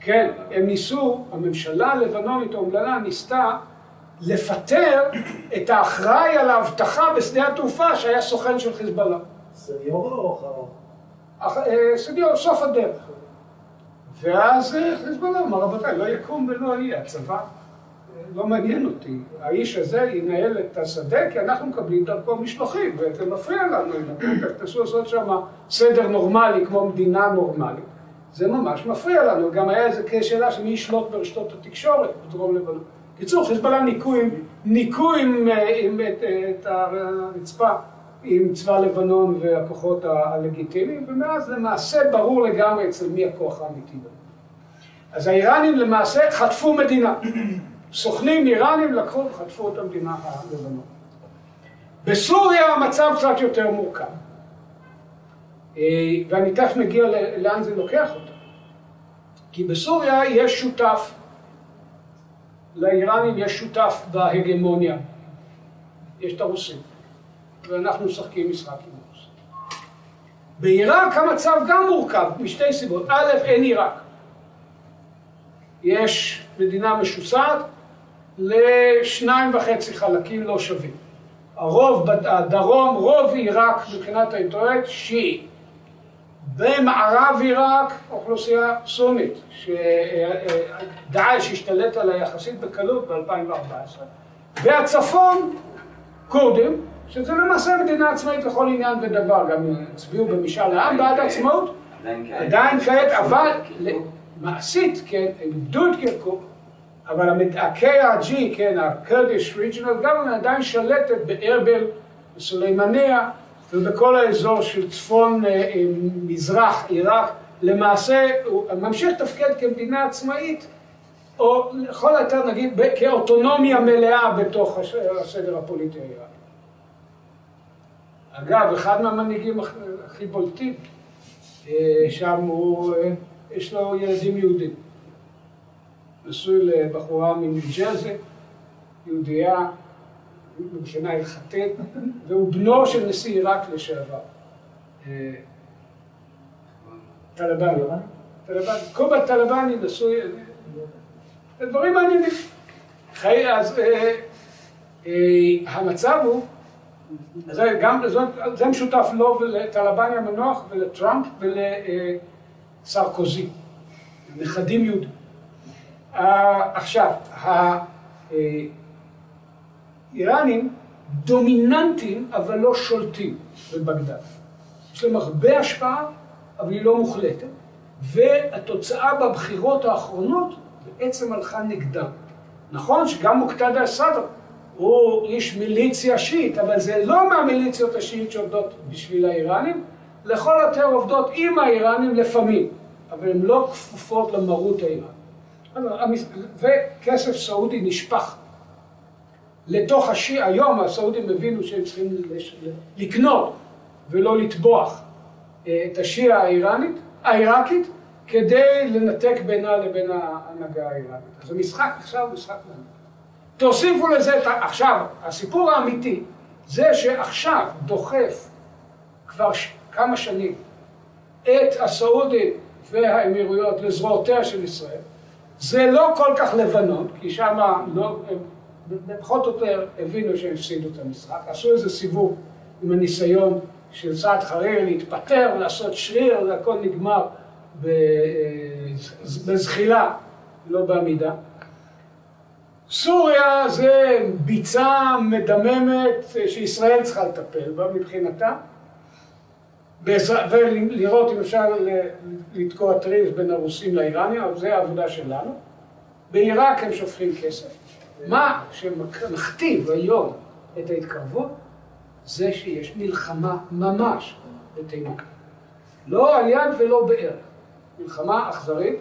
כן, הם ניסו, הממשלה הלבנונית האומללה ניסתה לפטר את האחראי על האבטחה בשדה התעופה שהיה סוכן של חיזבאללה. סניור או אחריו? סניור, סוף הדרך. ואז חיזבאללה אמר, רבותיי, לא יקום ולא יהיה, הצבא לא מעניין אותי. האיש הזה ינהל את השדה כי אנחנו מקבלים דרכו משלוחים, וזה מפריע לנו, תנסו לעשות שם סדר נורמלי כמו מדינה נורמלית. זה ממש מפריע לנו, גם היה איזה שאלה של מי ישלוט ברשתות התקשורת בדרום לבנון. קיצור, חיזבאללה ניקו עם, ניקו עם, עם, את, את הרצפה עם צבא לבנון והכוחות הלגיטימיים, ומאז למעשה ברור לגמרי אצל מי הכוח האמיתי. אז האיראנים למעשה חטפו מדינה. סוכנים איראנים לקחו וחטפו את המדינה הלבנון. בסוריה המצב קצת יותר מורכב. אה, ואני תכף מגיע לאן זה לוקח אותה. כי בסוריה יש שותף, לאיראנים יש שותף בהגמוניה, יש את הרוסים, ואנחנו משחקים משחק עם הרוסים. בעיראק המצב גם מורכב משתי סיבות. א', אין עיראק. יש מדינה משוסעת לשניים וחצי חלקים לא שווים. הרוב, הדרום, רוב עיראק מבחינת האינטואט, שיעי. במערב עיראק אוכלוסייה סונית, שדאעש השתלט עליה יחסית בקלות ב-2014, והצפון כורדים, שזה למעשה מדינה עצמאית לכל עניין ודבר, גם הצביעו במשאל העם בעד עצמאות, עדיין כעת, אבל מעשית, כן, הם איבדו את קירקוק, אבל ה-KRG, כן, ה-Kurdish Regional Government עדיין שלטת בארבל, בסולימניה, ובכל האזור של צפון אה, אה, מזרח עיראק, למעשה הוא ממשיך לתפקד כמדינה עצמאית, או לכל היותר נגיד כאוטונומיה מלאה בתוך הסדר הפוליטי העיראקי. אגב, אחד מהמנהיגים הכי בולטים, אה, שם הוא, יש לו ילדים יהודים. נשוי לבחורה מניו ג'רזי, יהודייה, מבחינה הלכתית, והוא בנו של נשיא עיראק לשעבר. אה, טלבני, טלבני, קובה טלבני נשוי, זה דברים מעניינים. חיי, אז אה, אה, המצב הוא, זה גם, זה משותף לו ולטלבני המנוח ולטראמפ ולסרקוזי, נכדים יהודים. עכשיו, האיראנים דומיננטיים אבל לא שולטים בבגדד. יש להם הרבה השפעה, אבל היא לא מוחלטת, והתוצאה בבחירות האחרונות בעצם הלכה נגדם. נכון שגם מוקתדה א-סאדר הוא איש מיליציה שיעית, אבל זה לא מהמיליציות השיעית שעובדות בשביל האיראנים, לכל יותר עובדות עם האיראנים לפעמים, אבל הן לא כפופות למרות האיראן. וכסף סעודי נשפך לתוך השיעה, היום הסעודים הבינו שהם צריכים לקנות ולא לטבוח אה, את השיעה האיראנית, העיראקית, כדי לנתק בינה לבין ההנהגה האיראנית. אז המשחק עכשיו הוא משחק מעניין. תוסיפו לזה, את עכשיו, הסיפור האמיתי, זה שעכשיו דוחף כבר ש... כמה שנים את הסעודים והאמירויות לזרועותיה של ישראל, זה לא כל כך לבנון, כי שם לא, פחות או יותר הבינו שהם הפסידו את המשחק, עשו איזה סיבוב עם הניסיון של סעד חרירי להתפטר, לעשות שריר, והכל נגמר בזחילה, לא בעמידה. סוריה זה ביצה מדממת שישראל צריכה לטפל בה מבחינתה, ולראות אם אפשר לתקוע טריז בין הרוסים לאיראנים, אבל זה העבודה שלנו. בעיראק הם שופכים כסף. מה שמכתיב היום את ההתקרבות זה שיש מלחמה ממש בתימן. לא על יד ולא בערך. מלחמה אכזרית,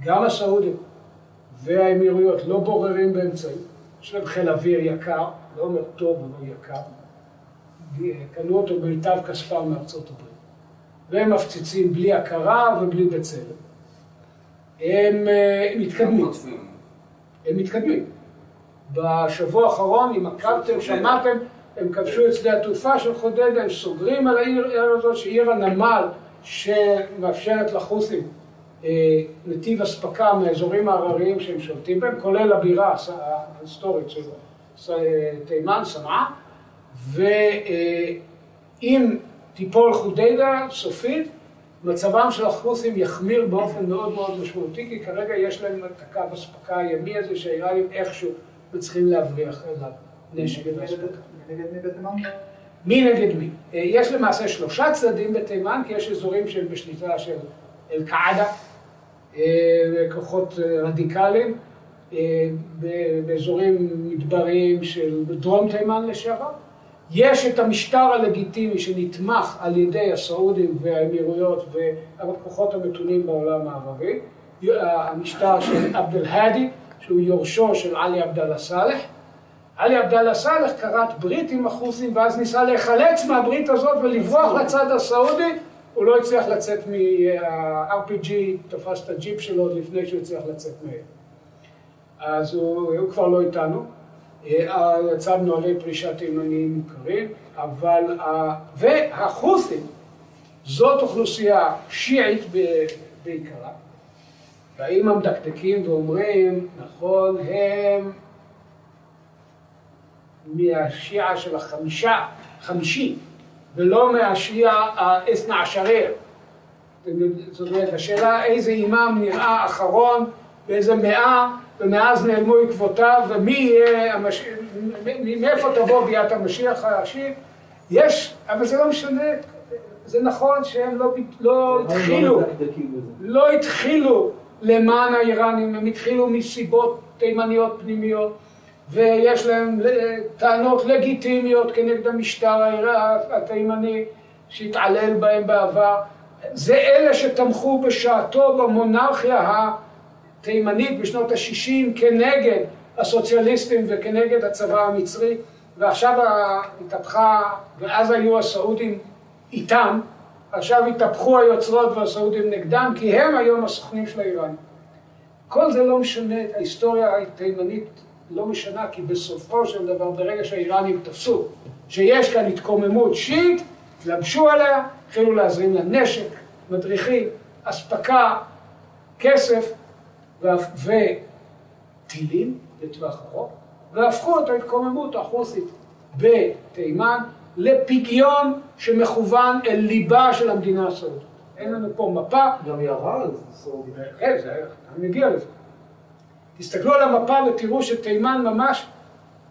גם הסעודים והאמירויות לא בוררים באמצעים. יש להם חיל אוויר יקר, לא אומר טוב אבל יקר. קנו אותו במיטב כספם מארצות הברית. והם מפציצים בלי הכרה ובלי בצלם. הם אה, מתקדמים. הם מתקדמים. בשבוע האחרון, אם עקבתם, שמעתם, הם כבשו את שדה התעופה של חודדה, הם סוגרים על העיר הזאת, שהיא עיר הנמל שמאפשרת לחות'ים אה, נתיב אספקה מהאזורים ההרריים שהם שולטים בהם, כולל הבירה ההיסטורית של תימן, סנעה, ואם תיפול חודדה סופית, מצבם של החות'ים יחמיר באופן מאוד מאוד משמעותי, כי כרגע יש להם את הקו אספקה הימי הזה שהאיראנים איכשהו צריכים להבריח אליו נשק. מי נגד מי? אה, יש למעשה שלושה צדדים בתימן, כי יש אזורים שהם בשליטה של אל-קעדה, אה, כוחות אה, רדיקליים, באזורים מדבריים של דרום תימן לשעבר. יש את המשטר הלגיטימי שנתמך על ידי הסעודים והאמירויות והכוחות המתונים בעולם הערבי, המשטר של עבד אל-האדי, שהוא יורשו של עלי עבדאללה סאלח. עלי עבדאללה סאלח כרת ברית עם החות'ים ואז ניסה להיחלץ מהברית הזאת ולברוח לצד הסעודי, הוא לא הצליח לצאת מה-RPG, תפס את הג'יפ שלו עוד לפני שהוא הצליח לצאת מהם. אז הוא, הוא כבר לא איתנו. יצא בנוהלי פרישת תימנים מוכרים, אבל, והחות'ים, זאת אוכלוסייה שיעית בעיקרה, באים המדקדקים ואומרים, נכון, הם מהשיעה של החמישה, חמישי, ולא מהשיעה האתנא עשריה. זאת אומרת, השאלה איזה אימאם נראה אחרון, באיזה מאה, ומאז נעלמו עקבותיו, ומי יהיה, המש... מאיפה תבוא ביאת המשיח הראשי? יש, אבל זה לא משנה, זה נכון שהם לא, לא התחילו, לא התחילו למען האיראנים, הם התחילו מסיבות תימניות פנימיות, ויש להם טענות לגיטימיות כנגד המשטר התימני שהתעלל בהם בעבר. זה אלה שתמכו בשעתו במונרכיה התימנית בשנות ה-60 כנגד הסוציאליסטים וכנגד הצבא המצרי, ועכשיו התהפכה, ואז היו הסעודים איתם, עכשיו התהפכו היוצרות והסעודים נגדם, כי הם היום הסוכנים של האיראנים. כל זה לא משנה, ההיסטוריה התימנית לא משנה, כי בסופו של דבר, ברגע שהאיראנים תפסו שיש כאן התקוממות שיעית, התלבשו עליה, התחילו להזרים לה נשק, מדריכים, אספקה, כסף וטילים לטווח ארוך, והפכו את ההתקוממות החוסית בתימן לפגיון שמכוון אל ליבה של המדינה הסעודית. אין לנו פה מפה. גם ירה על סעודיה. כן, אני מגיע לזה. תסתכלו על המפה ותראו שתימן ממש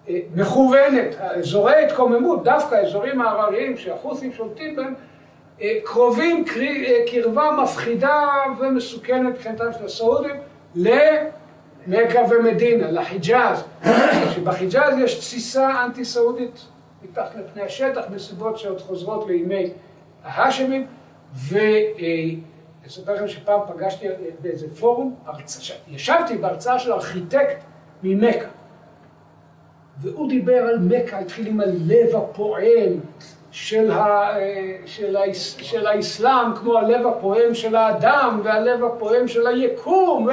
אה, מכוונת, אזורי התקוממות, דווקא האזורים ההרריים שהחות'ים שולטים בהם, אה, קרובים קרבה מפחידה ומסוכנת מבחינתם של הסעודים למכה ומדינה, לחיג'אז, שבחיג'אז יש תסיסה אנטי סעודית מתחת לפני השטח מסיבות שעוד חוזרות לימי ההאשמים אספר לכם שפעם פגשתי באיזה פורום, ישבתי בהרצאה של ארכיטקט ממכה, והוא דיבר על מכה, התחיל עם הלב הפועם של, ה, של, ה, של האסלאם, כמו הלב הפועם של האדם והלב הפועם של היקום,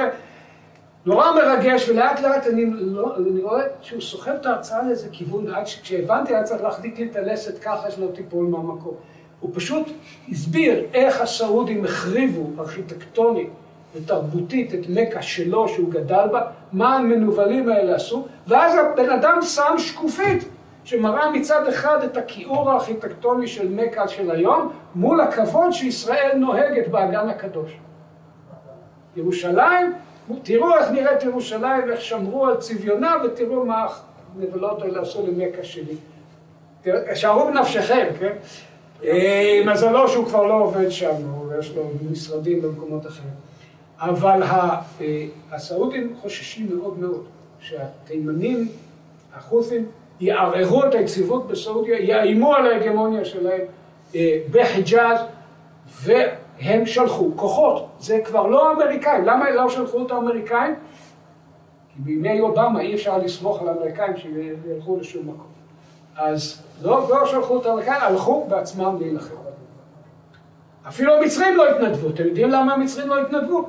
נורא מרגש, ולאט לאט אני, לא, אני רואה שהוא סוחב את ההרצאה לאיזה כיוון, עד שכשהבנתי היה צריך להחזיק לי את הלסת ככה שלא תיפול מהמקום. הוא פשוט הסביר איך הסעודים החריבו ארכיטקטונית ותרבותית את מכה שלו שהוא גדל בה, מה המנוולים האלה עשו, ואז הבן אדם שם שקופית שמראה מצד אחד את הכיעור הארכיטקטוני של מכה של היום מול הכבוד שישראל נוהגת באגן הקדוש. ירושלים, תראו איך נראית ירושלים ואיך שמרו על צביונה ותראו מה הנבלות האלה עשו למכה שלי. שערו בנפשכם, כן? אה, מזלו שהוא כבר לא עובד שם, יש לו משרדים במקומות אחרים. אבל אה, הסעודים חוששים מאוד מאוד שהתימנים, החות'ים, יערערו את היציבות בסעודיה, יאיימו על ההגמוניה שלהם אה, בחיג'אז, והם שלחו כוחות. זה כבר לא האמריקאים. למה לא שלחו את האמריקאים? כי בימי אובמה אי אפשר לסמוך על האמריקאים שילכו לשום מקום. אז לא, לא שלחו אותם לכאן, הלכו בעצמם להילחם. אפילו המצרים לא התנדבו. אתם יודעים למה המצרים לא התנדבו?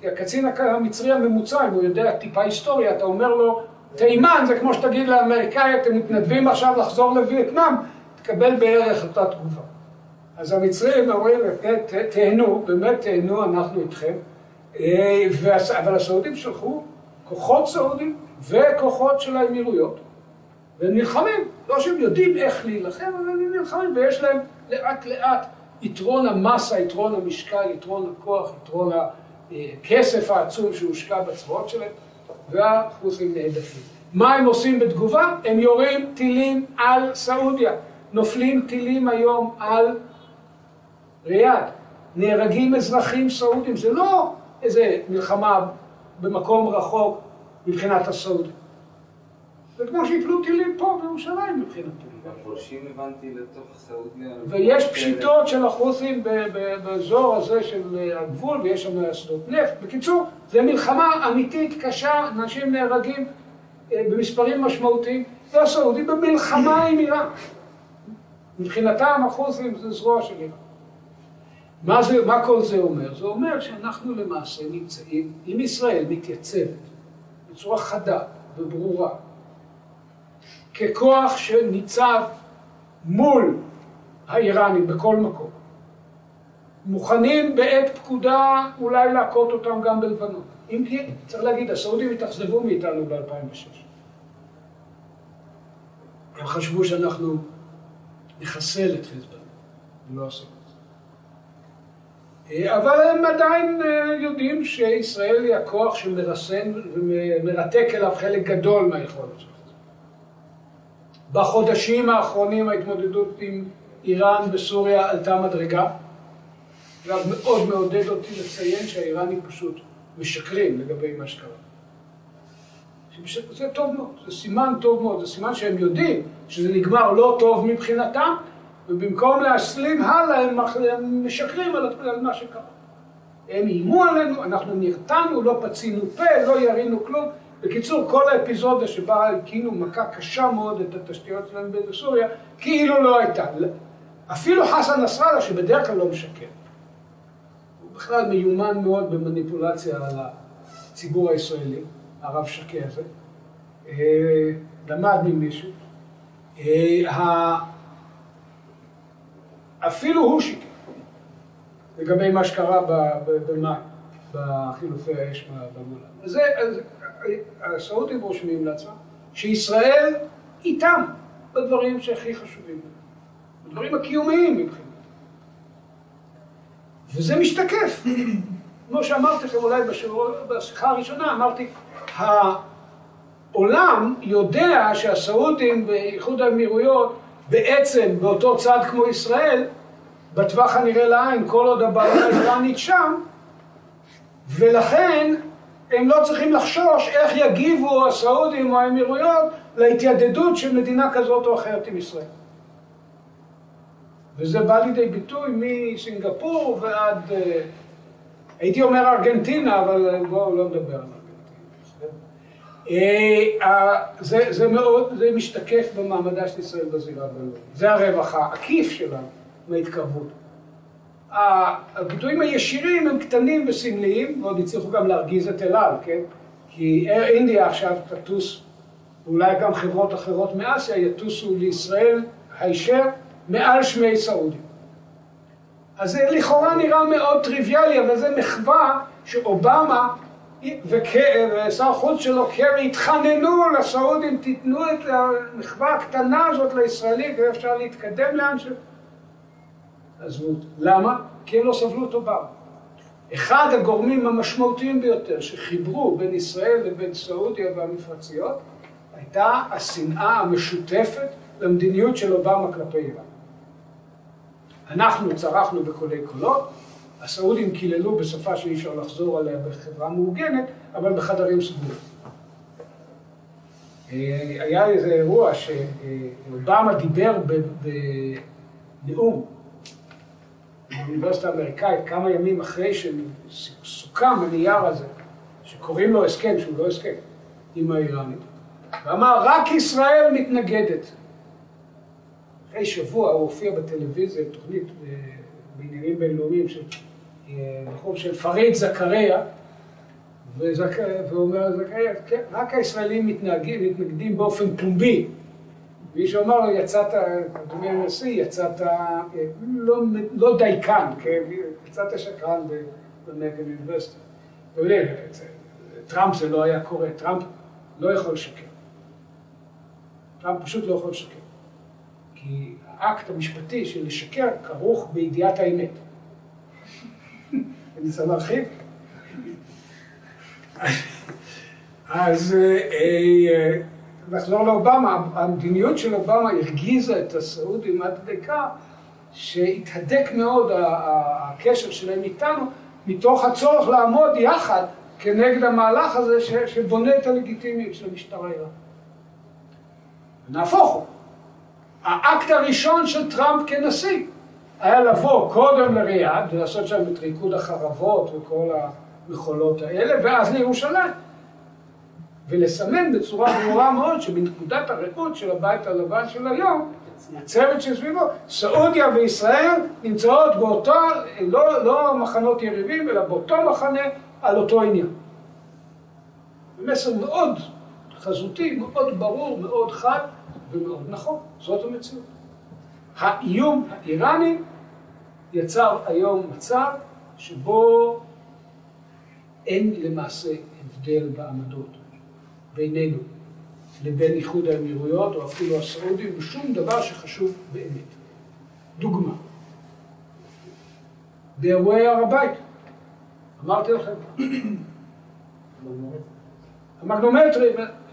כי הקצין המצרי הממוצע, אם הוא יודע טיפה היסטוריה, אתה אומר לו, תימן זה כמו שתגיד לאמריקאי, אתם מתנדבים עכשיו לחזור לווייטנאם, תקבל בערך אותה תגובה. אז המצרים אומרים, תהנו, באמת תהנו, אנחנו איתכם. אה, אבל הסעודים שלחו כוחות סעודים וכוחות של האמירויות. והם נלחמים, לא שהם יודעים איך להילחם, אבל הם נלחמים ויש להם לאט לאט יתרון המסה, יתרון המשקל, יתרון הכוח, יתרון הכסף העצום שהושקע בצבאות שלהם, והחוסים נהדפים. מה הם עושים בתגובה? הם יורים טילים על סעודיה. נופלים טילים היום על ריאד. נהרגים אזרחים סעודים. זה לא איזה מלחמה במקום רחוק מבחינת הסעודים. זה כמו שיפלו טילים פה בירושלים מבחינתי. והפולשים הבנתי לתוך סעודיה. ויש פשיטות של החות'ים באזור הזה של הגבול, ויש שם שדות נפט. בקיצור, זו מלחמה אמיתית, קשה, אנשים נהרגים אה, במספרים משמעותיים, והסעודים במלחמה עם איראן. מבחינתם החות'ים זה זרוע של איראן. מה, זה, מה כל זה אומר? זה אומר שאנחנו למעשה נמצאים, אם ישראל מתייצבת בצורה חדה וברורה ככוח שניצב מול האיראנים בכל מקום, מוכנים בעת פקודה אולי להכות אותם גם בלבנון. אם כי, צריך להגיד, הסעודים התאכזבו מאיתנו ב-2006. הם חשבו שאנחנו נחסל את חיזבאללה, לא עשו. אבל הם עדיין אה, יודעים שישראל היא הכוח שמרסן ומרתק אליו חלק גדול מהיכולת שלו. בחודשים האחרונים ההתמודדות עם איראן בסוריה עלתה מדרגה. אגב, מאוד מעודד אותי לציין שהאיראנים פשוט משקרים לגבי מה שקרה. זה טוב מאוד, זה סימן טוב מאוד, זה סימן שהם יודעים שזה נגמר לא טוב מבחינתם, ובמקום להסלים הלאה הם משקרים על מה שקרה. הם איימו עלינו, אנחנו נרתענו, לא פצינו פה, לא ירינו כלום. בקיצור, כל האפיזודה שבה הקינו מכה קשה מאוד את התשתיות שלהם בסוריה, כאילו לא הייתה. אפילו חסן נסראללה, שבדרך כלל לא משקר, הוא בכלל מיומן מאוד במניפולציה על הציבור הישראלי, הרב שקה הזה, אה, למד ממישהו. אפילו הוא שיקר לגבי מה שקרה במאי, בחילופי האש. זה, הסעודים רושמים לעצמם שישראל איתם בדברים שהכי חשובים, בדברים הקיומיים מבחינתם. וזה משתקף. כמו שאמרתי לכם אולי בשבוע, בשיחה הראשונה, אמרתי, העולם יודע שהסעודים באיחוד האמירויות בעצם באותו צד כמו ישראל, בטווח הנראה לעין, כל עוד הבעיה האיראנית שם, ולכן הם לא צריכים לחשוש איך יגיבו הסעודים או האמירויות להתיידדות של מדינה כזאת או אחרת עם ישראל. וזה בא לידי ביטוי מסינגפור ועד, אה, הייתי אומר ארגנטינה, אבל בואו לא נדבר על ארגנטינה. אה, זה, זה מאוד, זה משתקף במעמדה של ישראל בזירה הבינלאומית. זה הרווח העקיף שלנו מההתקרבות. הביטויים הישירים הם קטנים וסמליים, ועוד הצליחו גם להרגיז את אל על, כן? כי אייר אינדיה עכשיו תטוס, ואולי גם חברות אחרות מאסיה יטוסו לישראל הישר מעל שמי סעודים. אז זה לכאורה נראה מאוד טריוויאלי, אבל זה מחווה שאובמה ושר החוץ שלו, קרי, התחננו לסעודים, תיתנו את המחווה הקטנה הזאת לישראלים, ואפשר להתקדם לאן ש... עזבו. למה? כי הם לא סבלו את אובמה. אחד הגורמים המשמעותיים ביותר שחיברו בין ישראל לבין סעודיה והמפרציות הייתה השנאה המשותפת למדיניות של אובמה כלפי איראן. אנחנו צרחנו בקולי קולות, הסעודים קיללו בשפה שאי אפשר לחזור עליה בחברה מאורגנת, אבל בחדרים סגורים. אה, היה איזה אירוע שאובמה דיבר בנאום באוניברסיטה האמריקאית כמה ימים אחרי שסוכם הנייר הזה, שקוראים לו הסכם, שהוא לא הסכם, עם האיראנים, ואמר, רק ישראל מתנגדת. אחרי שבוע הוא הופיע בטלוויזיה, תוכנית אה, בעניינים בינלאומיים של בחור של פריד זכריה, והוא אומר לזכריה, כן, רק הישראלים מתנהגים, מתנגדים באופן פומבי. מישהו אמר לו, יצאת, אדוני הנשיא, יצאת לא, לא דייקן, כן? יצאת שקרן במגן אוניברסיטה. יודע, טראמפ זה לא היה קורה, טראמפ לא יכול לשקר. טראמפ פשוט לא יכול לשקר. כי האקט המשפטי של לשקר כרוך בידיעת האמת. אני צריך להרחיב? אז אה, נחזור לאובמה, המדיניות של אובמה הרגיזה את הסעודים עד כך שהתהדק מאוד הקשר שלהם איתנו מתוך הצורך לעמוד יחד כנגד המהלך הזה שבונה את הלגיטימיות של המשטר האיראני. נהפוך הוא. האקט הראשון של טראמפ כנשיא היה לבוא קודם לריאד ולעשות שם את ריקוד החרבות וכל המחולות האלה, ואז לירושלים. ולסמן בצורה ברורה מאוד שבנקודת הראות של הבית הלבן של היום, הצוות שסביבו, סעודיה וישראל נמצאות באותו, לא, לא מחנות יריבים, אלא באותו מחנה על אותו עניין. מסר מאוד חזותי, מאוד ברור, מאוד חד ומאוד נכון, זאת המציאות. האיום האיראני יצר היום מצב שבו אין למעשה הבדל בעמדות בינינו לבין איחוד האמירויות או אפילו הסעודים, ושום דבר שחשוב באמת. דוגמה, באירועי הר הבית, אמרתי לכם, המגנומטרי,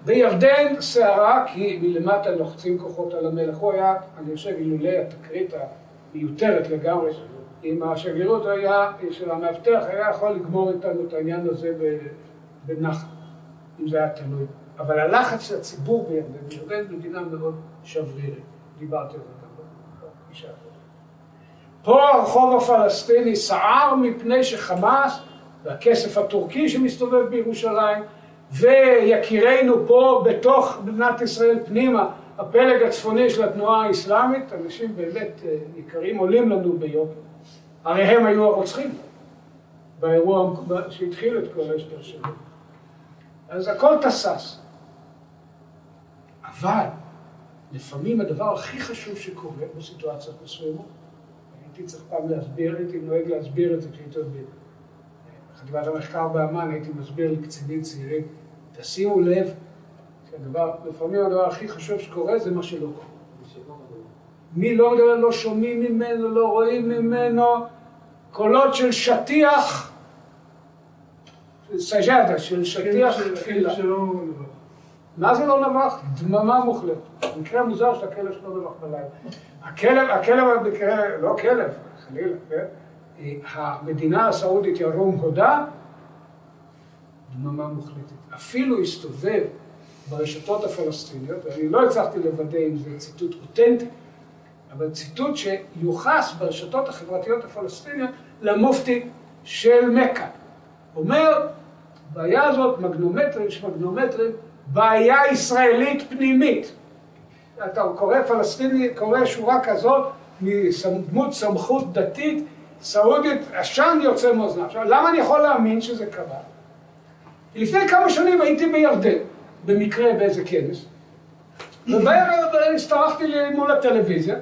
בירדן סערה כי מלמטה לוחצים כוחות על המלך, הוא היה, אני חושב, אילולא התקרית המיותרת לגמרי עם השגרירות היה, של המאבטח, היה יכול לגמור איתנו את העניין הזה בנחת, אם זה היה תלוי. אבל הלחץ של הציבור בירדן, בירדן מדינה מאוד שברירית, דיברתי על זה גם בפגישה. פה הרחוב הפלסטיני סער מפני שחמאס והכסף הטורקי שמסתובב בירושלים ויקירינו פה בתוך מדינת ישראל פנימה, הפלג הצפוני של התנועה האסלאמית, אנשים באמת אה, יקרים עולים לנו ביוקר. הרי הם היו הרוצחים באירוע שהתחיל את כל ההסבר שלו. אז הכל תסס. אבל לפעמים הדבר הכי חשוב שקורה בסיטואציות מסוימות, הייתי צריך פעם להסביר, הייתי נוהג להסביר את זה כשהייתי עוד בחטיבת המחקר באמ"ן, הייתי מסביר לקצינים צעירים, תשימו לב שהדבר, לפעמים הדבר הכי חשוב שקורה זה מה שלא קורה. מי לא מדבר, לא שומעים ממנו, לא רואים ממנו, קולות של שטיח, סג'אדה, של שטיח תפילה. מה זה לא נבח? דממה מוחלטת. במקרה מוזר שהכלב שלו נבח בלילה. הכלב, הכלב לא כלב, חלילה, כן? המדינה הסעודית ירום הודה, דממה מוחלטת. אפילו הסתובב ברשתות הפלסטיניות, ואני לא הצלחתי לוודא אם זה ציטוט אותנטי, אבל ציטוט שיוחס ברשתות החברתיות הפלסטיניות למופתי של מכה. אומר, הבעיה הזאת, מגנומטרים, יש מגנומטרים, בעיה ישראלית פנימית. אתה קורא פלסטיני, קורא שורה כזאת מדמות סמכות דתית סעודית, עשן יוצא מאוזניו. עכשיו, למה אני יכול להאמין שזה קרה? לפני כמה שנים הייתי בירדן, במקרה באיזה כנס, ובערב הסתרחתי לי מול הטלוויזיה,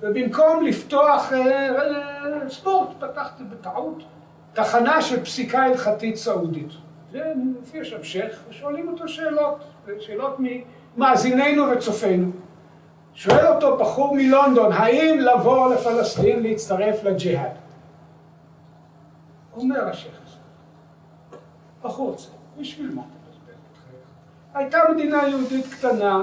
ובמקום לפתוח אה, אה, ספורט, פתחתי בטעות תחנה של פסיקה הלכתית סעודית. ומופיע שם שייח' ושואלים אותו שאלות, שאלות ממאזיננו וצופינו. שואל אותו בחור מלונדון, האם לבוא לפלסטין להצטרף לג'יהאד? אומר השייח' צעיר, בשביל מה אתה מבזבז את חייך? הייתה מדינה יהודית קטנה,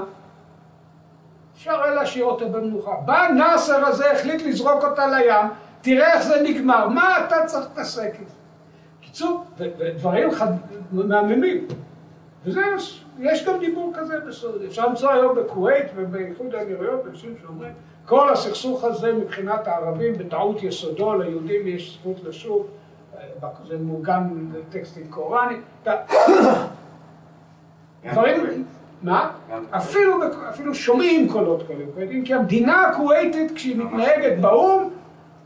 אפשר היה להשאיר אותה במנוחה. בא נאסר הזה, החליט לזרוק אותה לים, תראה איך זה נגמר, מה אתה צריך להתעסק עם זה? קיצור, ודברים מהממים. וזה, יש גם דיבור כזה בסעודיה. אפשר למצוא היום בכווית ובאיחוד האמירויות אנשים שאומרים, כל הסכסוך הזה מבחינת הערבים בטעות יסודו, ליהודים יש זכות לשוב, זה מעוגן בטקסטים קוראניים. דברים, מה? אפילו, אפילו שומעים קולות כאלה, כי המדינה הכוויתית כשהיא מתנהגת באו"ם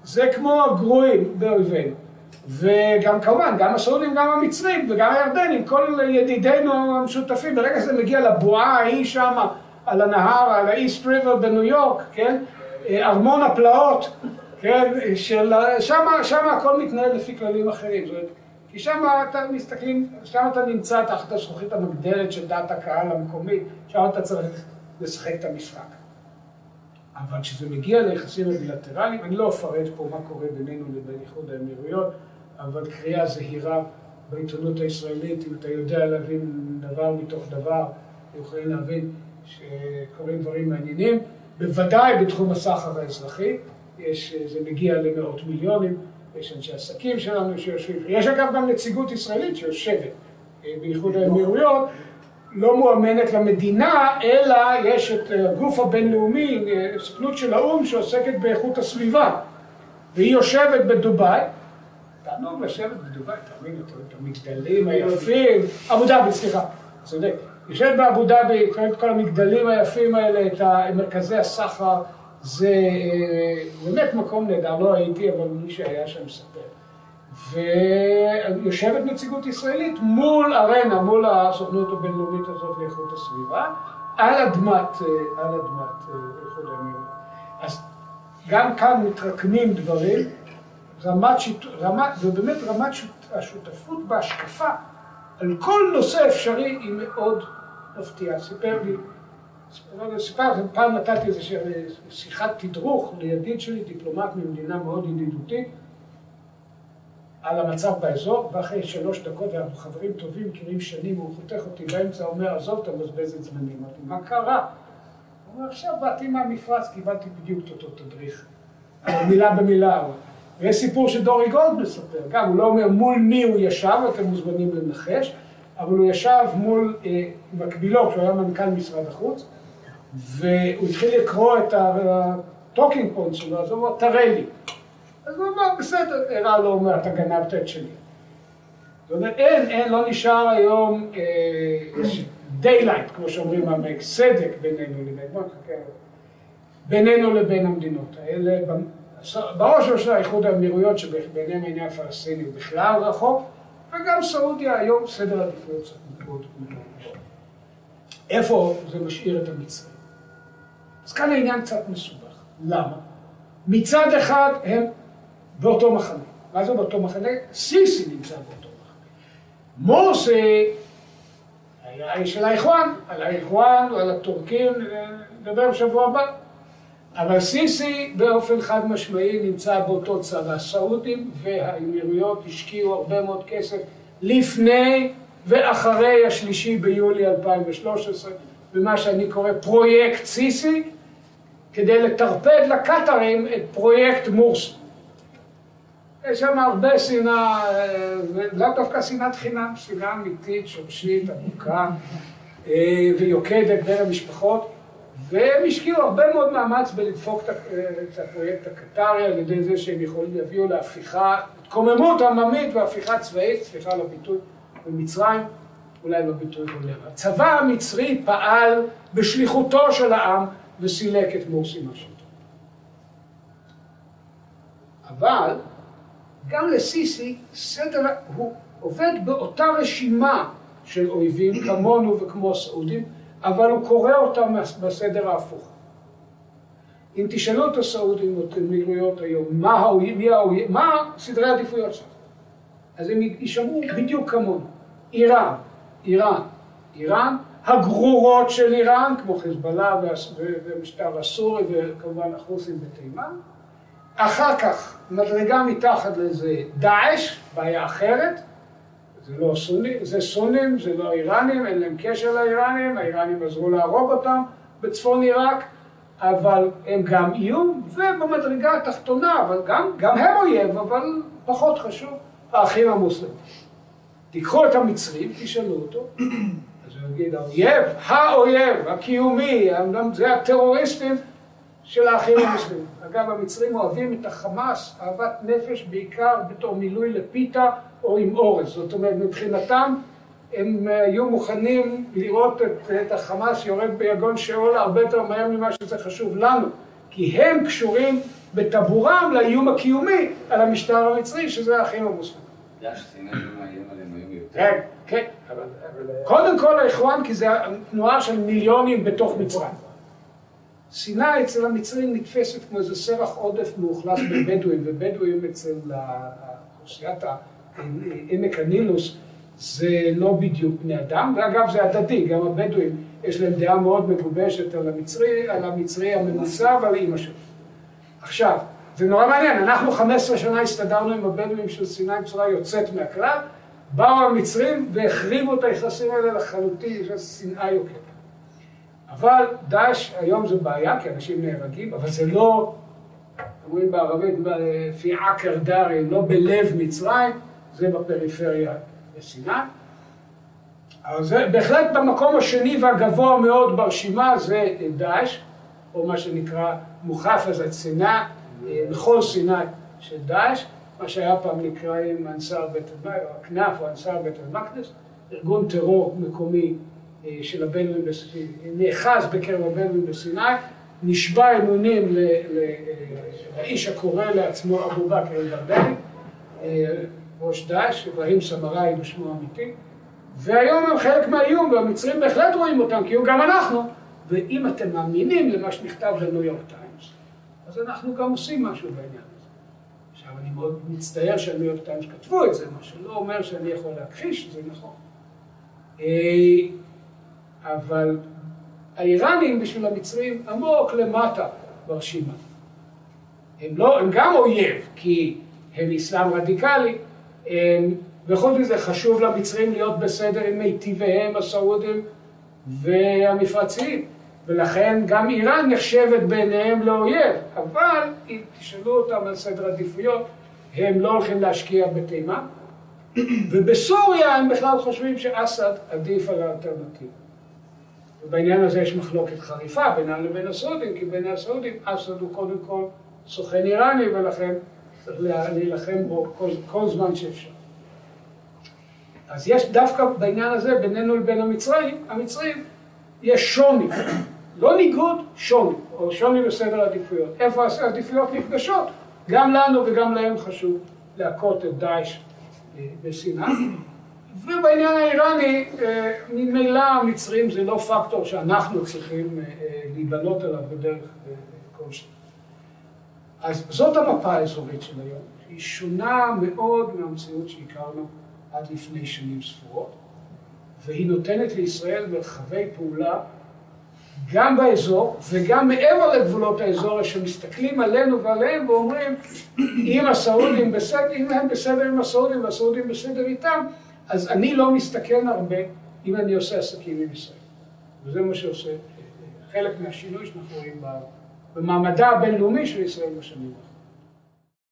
זה כמו הגרועים באויבינו. וגם כמובן, גם הסעודים, גם המצרים וגם הירדנים, כל ידידינו המשותפים, ברגע שזה מגיע לבועה ההיא שם, על הנהר, על האיסט ריבר בניו יורק, כן? ארמון הפלאות, כן? של... שם, הכל מתנהל לפי כללים אחרים. זאת אומרת, כי שם אתה מסתכלים, שם אתה נמצא תחת הזכוכית המגדלת של דעת הקהל המקומית, שם אתה צריך לשחק את המשחק. אבל כשזה מגיע ליחסים הבילטרליים, אני לא אפרט פה מה קורה בינינו לבין איחוד האמירויות, אבל קריאה זהירה בעיתונות הישראלית, אם אתה יודע להבין דבר מתוך דבר, יכולים להבין שקורים דברים מעניינים. בוודאי בתחום הסחר האזרחי, יש, זה מגיע למאות מיליונים, יש אנשי עסקים שלנו שיושבים, יש אגב גם נציגות ישראלית שיושבת באיחוד האמירויות, לא מואמנת למדינה, אלא יש את הגוף הבינלאומי, סוכנות של האו"ם שעוסקת באיכות הסביבה, והיא יושבת בדובאי, תענוג לשבת בדובאי, תאמין, רואה את המגדלים היפים, אבו דאבי, סליחה, צודק, יושבת באבו דאבי, את כל המגדלים היפים האלה, את מרכזי הסחר, זה באמת מקום נהדר, לא הייתי, אבל מי שהיה שם מספר. ויושבת נציגות ישראלית מול ארנה, מול הסוכנות הבינלאומית הזאת לאיכות הסביבה, על אדמת, אה, על אדמת אה, איחוד האמירויות. אז גם כאן מתרקמים דברים, רמת, שיט... רמת, ובאמת רמת שות... השותפות בהשקפה על כל נושא אפשרי היא מאוד מפתיעה. סיפר לי, סיפר לכם, פעם נתתי איזו שיחת תדרוך לידיד שלי, דיפלומט ממדינה מאוד ידידותית, על המצב באזור, ואחרי שלוש דקות, אנחנו חברים טובים, מכירים שנים, הוא חותך אותי באמצע, אומר, עזוב, אתה מבזבז את זמני. אמרתי, מה קרה? הוא אומר, עכשיו באתי מהמפרץ, קיבלתי בדיוק את אותו תדריך. מילה במילה. ויש סיפור שדורי גולד מספר, גם, הוא לא אומר מול מי הוא ישב, אתם מוזמנים לנחש, אבל הוא ישב מול אה, מקבילו, כשהוא היה מנכ"ל משרד החוץ, והוא התחיל לקרוא את ה talking points שלו, אז הוא אומר, תראה לי. אז הוא אמר, בסדר, הראה לו, אומר, אתה גנבת את שלי. זאת אומרת, אין, אין, לא נשאר היום daylight, כמו שאומרים סדק בינינו לבין, בינינו לבין המדינות האלה. בראש של האיחוד האמירויות, שביניהם העניין הפלסטיני הוא בכלל רחוק, וגם סעודיה היום סדר עדיפויות מאוד מאוד. איפה זה משאיר את המצרים? אז כאן העניין קצת מסובך. למה? מצד אחד הם באותו מחנה. מה זה באותו מחנה? סיסי נמצא באותו מחנה. מורסי היה האיש של האיחואן, על האיחואן ועל הטורקים נדבר בשבוע הבא. אבל סיסי באופן חד משמעי נמצא באותו צד. הסעודים והאמירויות השקיעו הרבה מאוד כסף לפני ואחרי השלישי ביולי 2013 במה שאני קורא פרויקט סיסי כדי לטרפד לקטרים את פרויקט מורסי. יש שם הרבה שנאה, לאו דווקא שנאת חינם, שנאה אמיתית, שורשית, עמוקה ויוקדת בין המשפחות, והם השקיעו הרבה מאוד מאמץ בלדפוק את הפרויקט הקטרי על ידי זה שהם יכולים להביאו להפיכה, התקוממות עממית והפיכה צבאית, סליחה על הביטוי, במצרים, אולי בביטוי הולם. הצבא המצרי פעל בשליחותו של העם וסילק את מורסי מהשלטון. אבל גם לסיסי סדר, הוא עובד באותה רשימה של אויבים כמונו וכמו הסעודים, אבל הוא קורא אותם בסדר ההפוך. אם תשאלו את הסעודים או את האמירויות היום, מה, האויב, מי האויב, מה סדרי העדיפויות שלהם, אז הם יישמעו בדיוק כמונו. איראן, איראן, איראן, הגרורות של איראן, כמו חיזבאללה והמשטר הסורי וכמובן החוסים בתימן, אחר כך מדרגה מתחת לזה דאעש, בעיה אחרת, זה לא סוני, זה סונים, זה לא איראנים, אין להם קשר לאיראנים, האיראנים עזרו להרוג אותם בצפון עיראק, אבל הם גם איום, ובמדרגה התחתונה, אבל גם, גם הם אויב, אבל פחות חשוב, האחים המוסלמים. תיקחו את המצרים, תשאלו אותו, יגיד, האויב, האויב, הקיומי, זה הטרוריסטים של האחים המוסלמים. אגב, המצרים אוהבים את החמאס, אהבת נפש, בעיקר בתור מילוי לפיתה או עם אורז. זאת אומרת, מבחינתם הם היו מוכנים לראות את, את החמאס יורד ביגון שאול הרבה יותר מהר ממה שזה חשוב לנו, כי הם קשורים בטבורם לאיום הקיומי על המשטר המצרי, שזה האחים המוסלמים. כן, כן, אבל קודם כל האיחואן, כי זה תנועה של מיליונים בתוך מצרים. סיני אצל המצרים נתפסת כמו איזה סרח עודף מאוכלס בבדואים, ובדואים אצל אוכלוסיית עמק הנילוס זה לא בדיוק בני אדם, ואגב זה הדדי, גם הבדואים יש להם דעה מאוד מגובשת על המצרי, על המצרי הממוצע ועל אימא שלו. עכשיו, זה נורא מעניין, אנחנו 15 שנה הסתדרנו עם הבדואים של סיני בצורה יוצאת מהכלל, באו המצרים והחריבו את היחסים האלה לחלוטין, יש שנאה יוקדת. אבל דאעש היום זה בעיה, כי אנשים נהרגים, אבל זה לא, אומרים בערבית, לפי עקר דארי, לא בלב מצרים, זה בפריפריה בסיני. אבל זה בהחלט במקום השני והגבוה מאוד ברשימה זה דאעש, או מה שנקרא מוחפז הסיני, בכל סיני של דאעש, מה שהיה פעם נקרא עם אנסר בית הכנף או אנסר בית אל-מקדס, ארגון טרור מקומי של הבדואים, נאחז בקרב הבדואים בסיני, נשבע אמונים לאיש הקורא לעצמו אבו בכר אל-ברדני, ראש דאעש, אברהים סמראי בשמו אמיתי, והיום הם חלק מהאיום, והמצרים בהחלט רואים אותם, כי גם אנחנו, ואם אתם מאמינים למה שנכתב בניו יורק טיימס, אז אנחנו גם עושים משהו בעניין. עכשיו, אני מאוד מצטער שהניו יורק טיימס כתבו את זה, מה שלא אומר שאני יכול להכחיש, זה נכון. אבל האיראנים בשביל המצרים עמוק למטה ברשימה. הם, לא, הם גם אויב, כי הם אסלאם רדיקלי, הם, וחוץ מזה חשוב למצרים להיות בסדר עם מיטיביהם הסעודים והמפרציים, ולכן גם איראן נחשבת בעיניהם לאויב, אבל אם תשאלו אותם על סדר עדיפויות, הם לא הולכים להשקיע בתימן, ובסוריה הם בכלל חושבים שאסד עדיף על האלטרנטיבה. ובעניין הזה יש מחלוקת חריפה בינם לבין הסעודים, כי בין הסעודים אסד הוא קודם כל סוכן איראני, ולכן צריך להילחם בו כל, כל זמן שאפשר. אז יש דווקא בעניין הזה בינינו לבין המצרים, המצרים יש שוני, לא ניגוד, שוני, או שוני בסדר העדיפויות. איפה העדיפויות נפגשות? גם לנו וגם להם חשוב להכות את דאעש בסיני. ובעניין האיראני, ממילא המצרים זה לא פקטור שאנחנו צריכים להיבנות עליו בדרך כלשהי. אז זאת המפה האזורית של היום, היא שונה מאוד מהמציאות שהכרנו עד לפני שנים ספורות, והיא נותנת לישראל מרחבי פעולה גם באזור וגם מעבר לגבולות האזור, שמסתכלים עלינו ועליהם ואומרים, אם הסעודים בסדר, אם הם בסדר עם הסעודים והסעודים בסדר איתם, אז אני לא מסתכן הרבה אם אני עושה עסקים עם ישראל. וזה מה שעושה חלק מהשינוי שאנחנו רואים במעמדה הבינלאומי של ישראל בשנים האחרונות.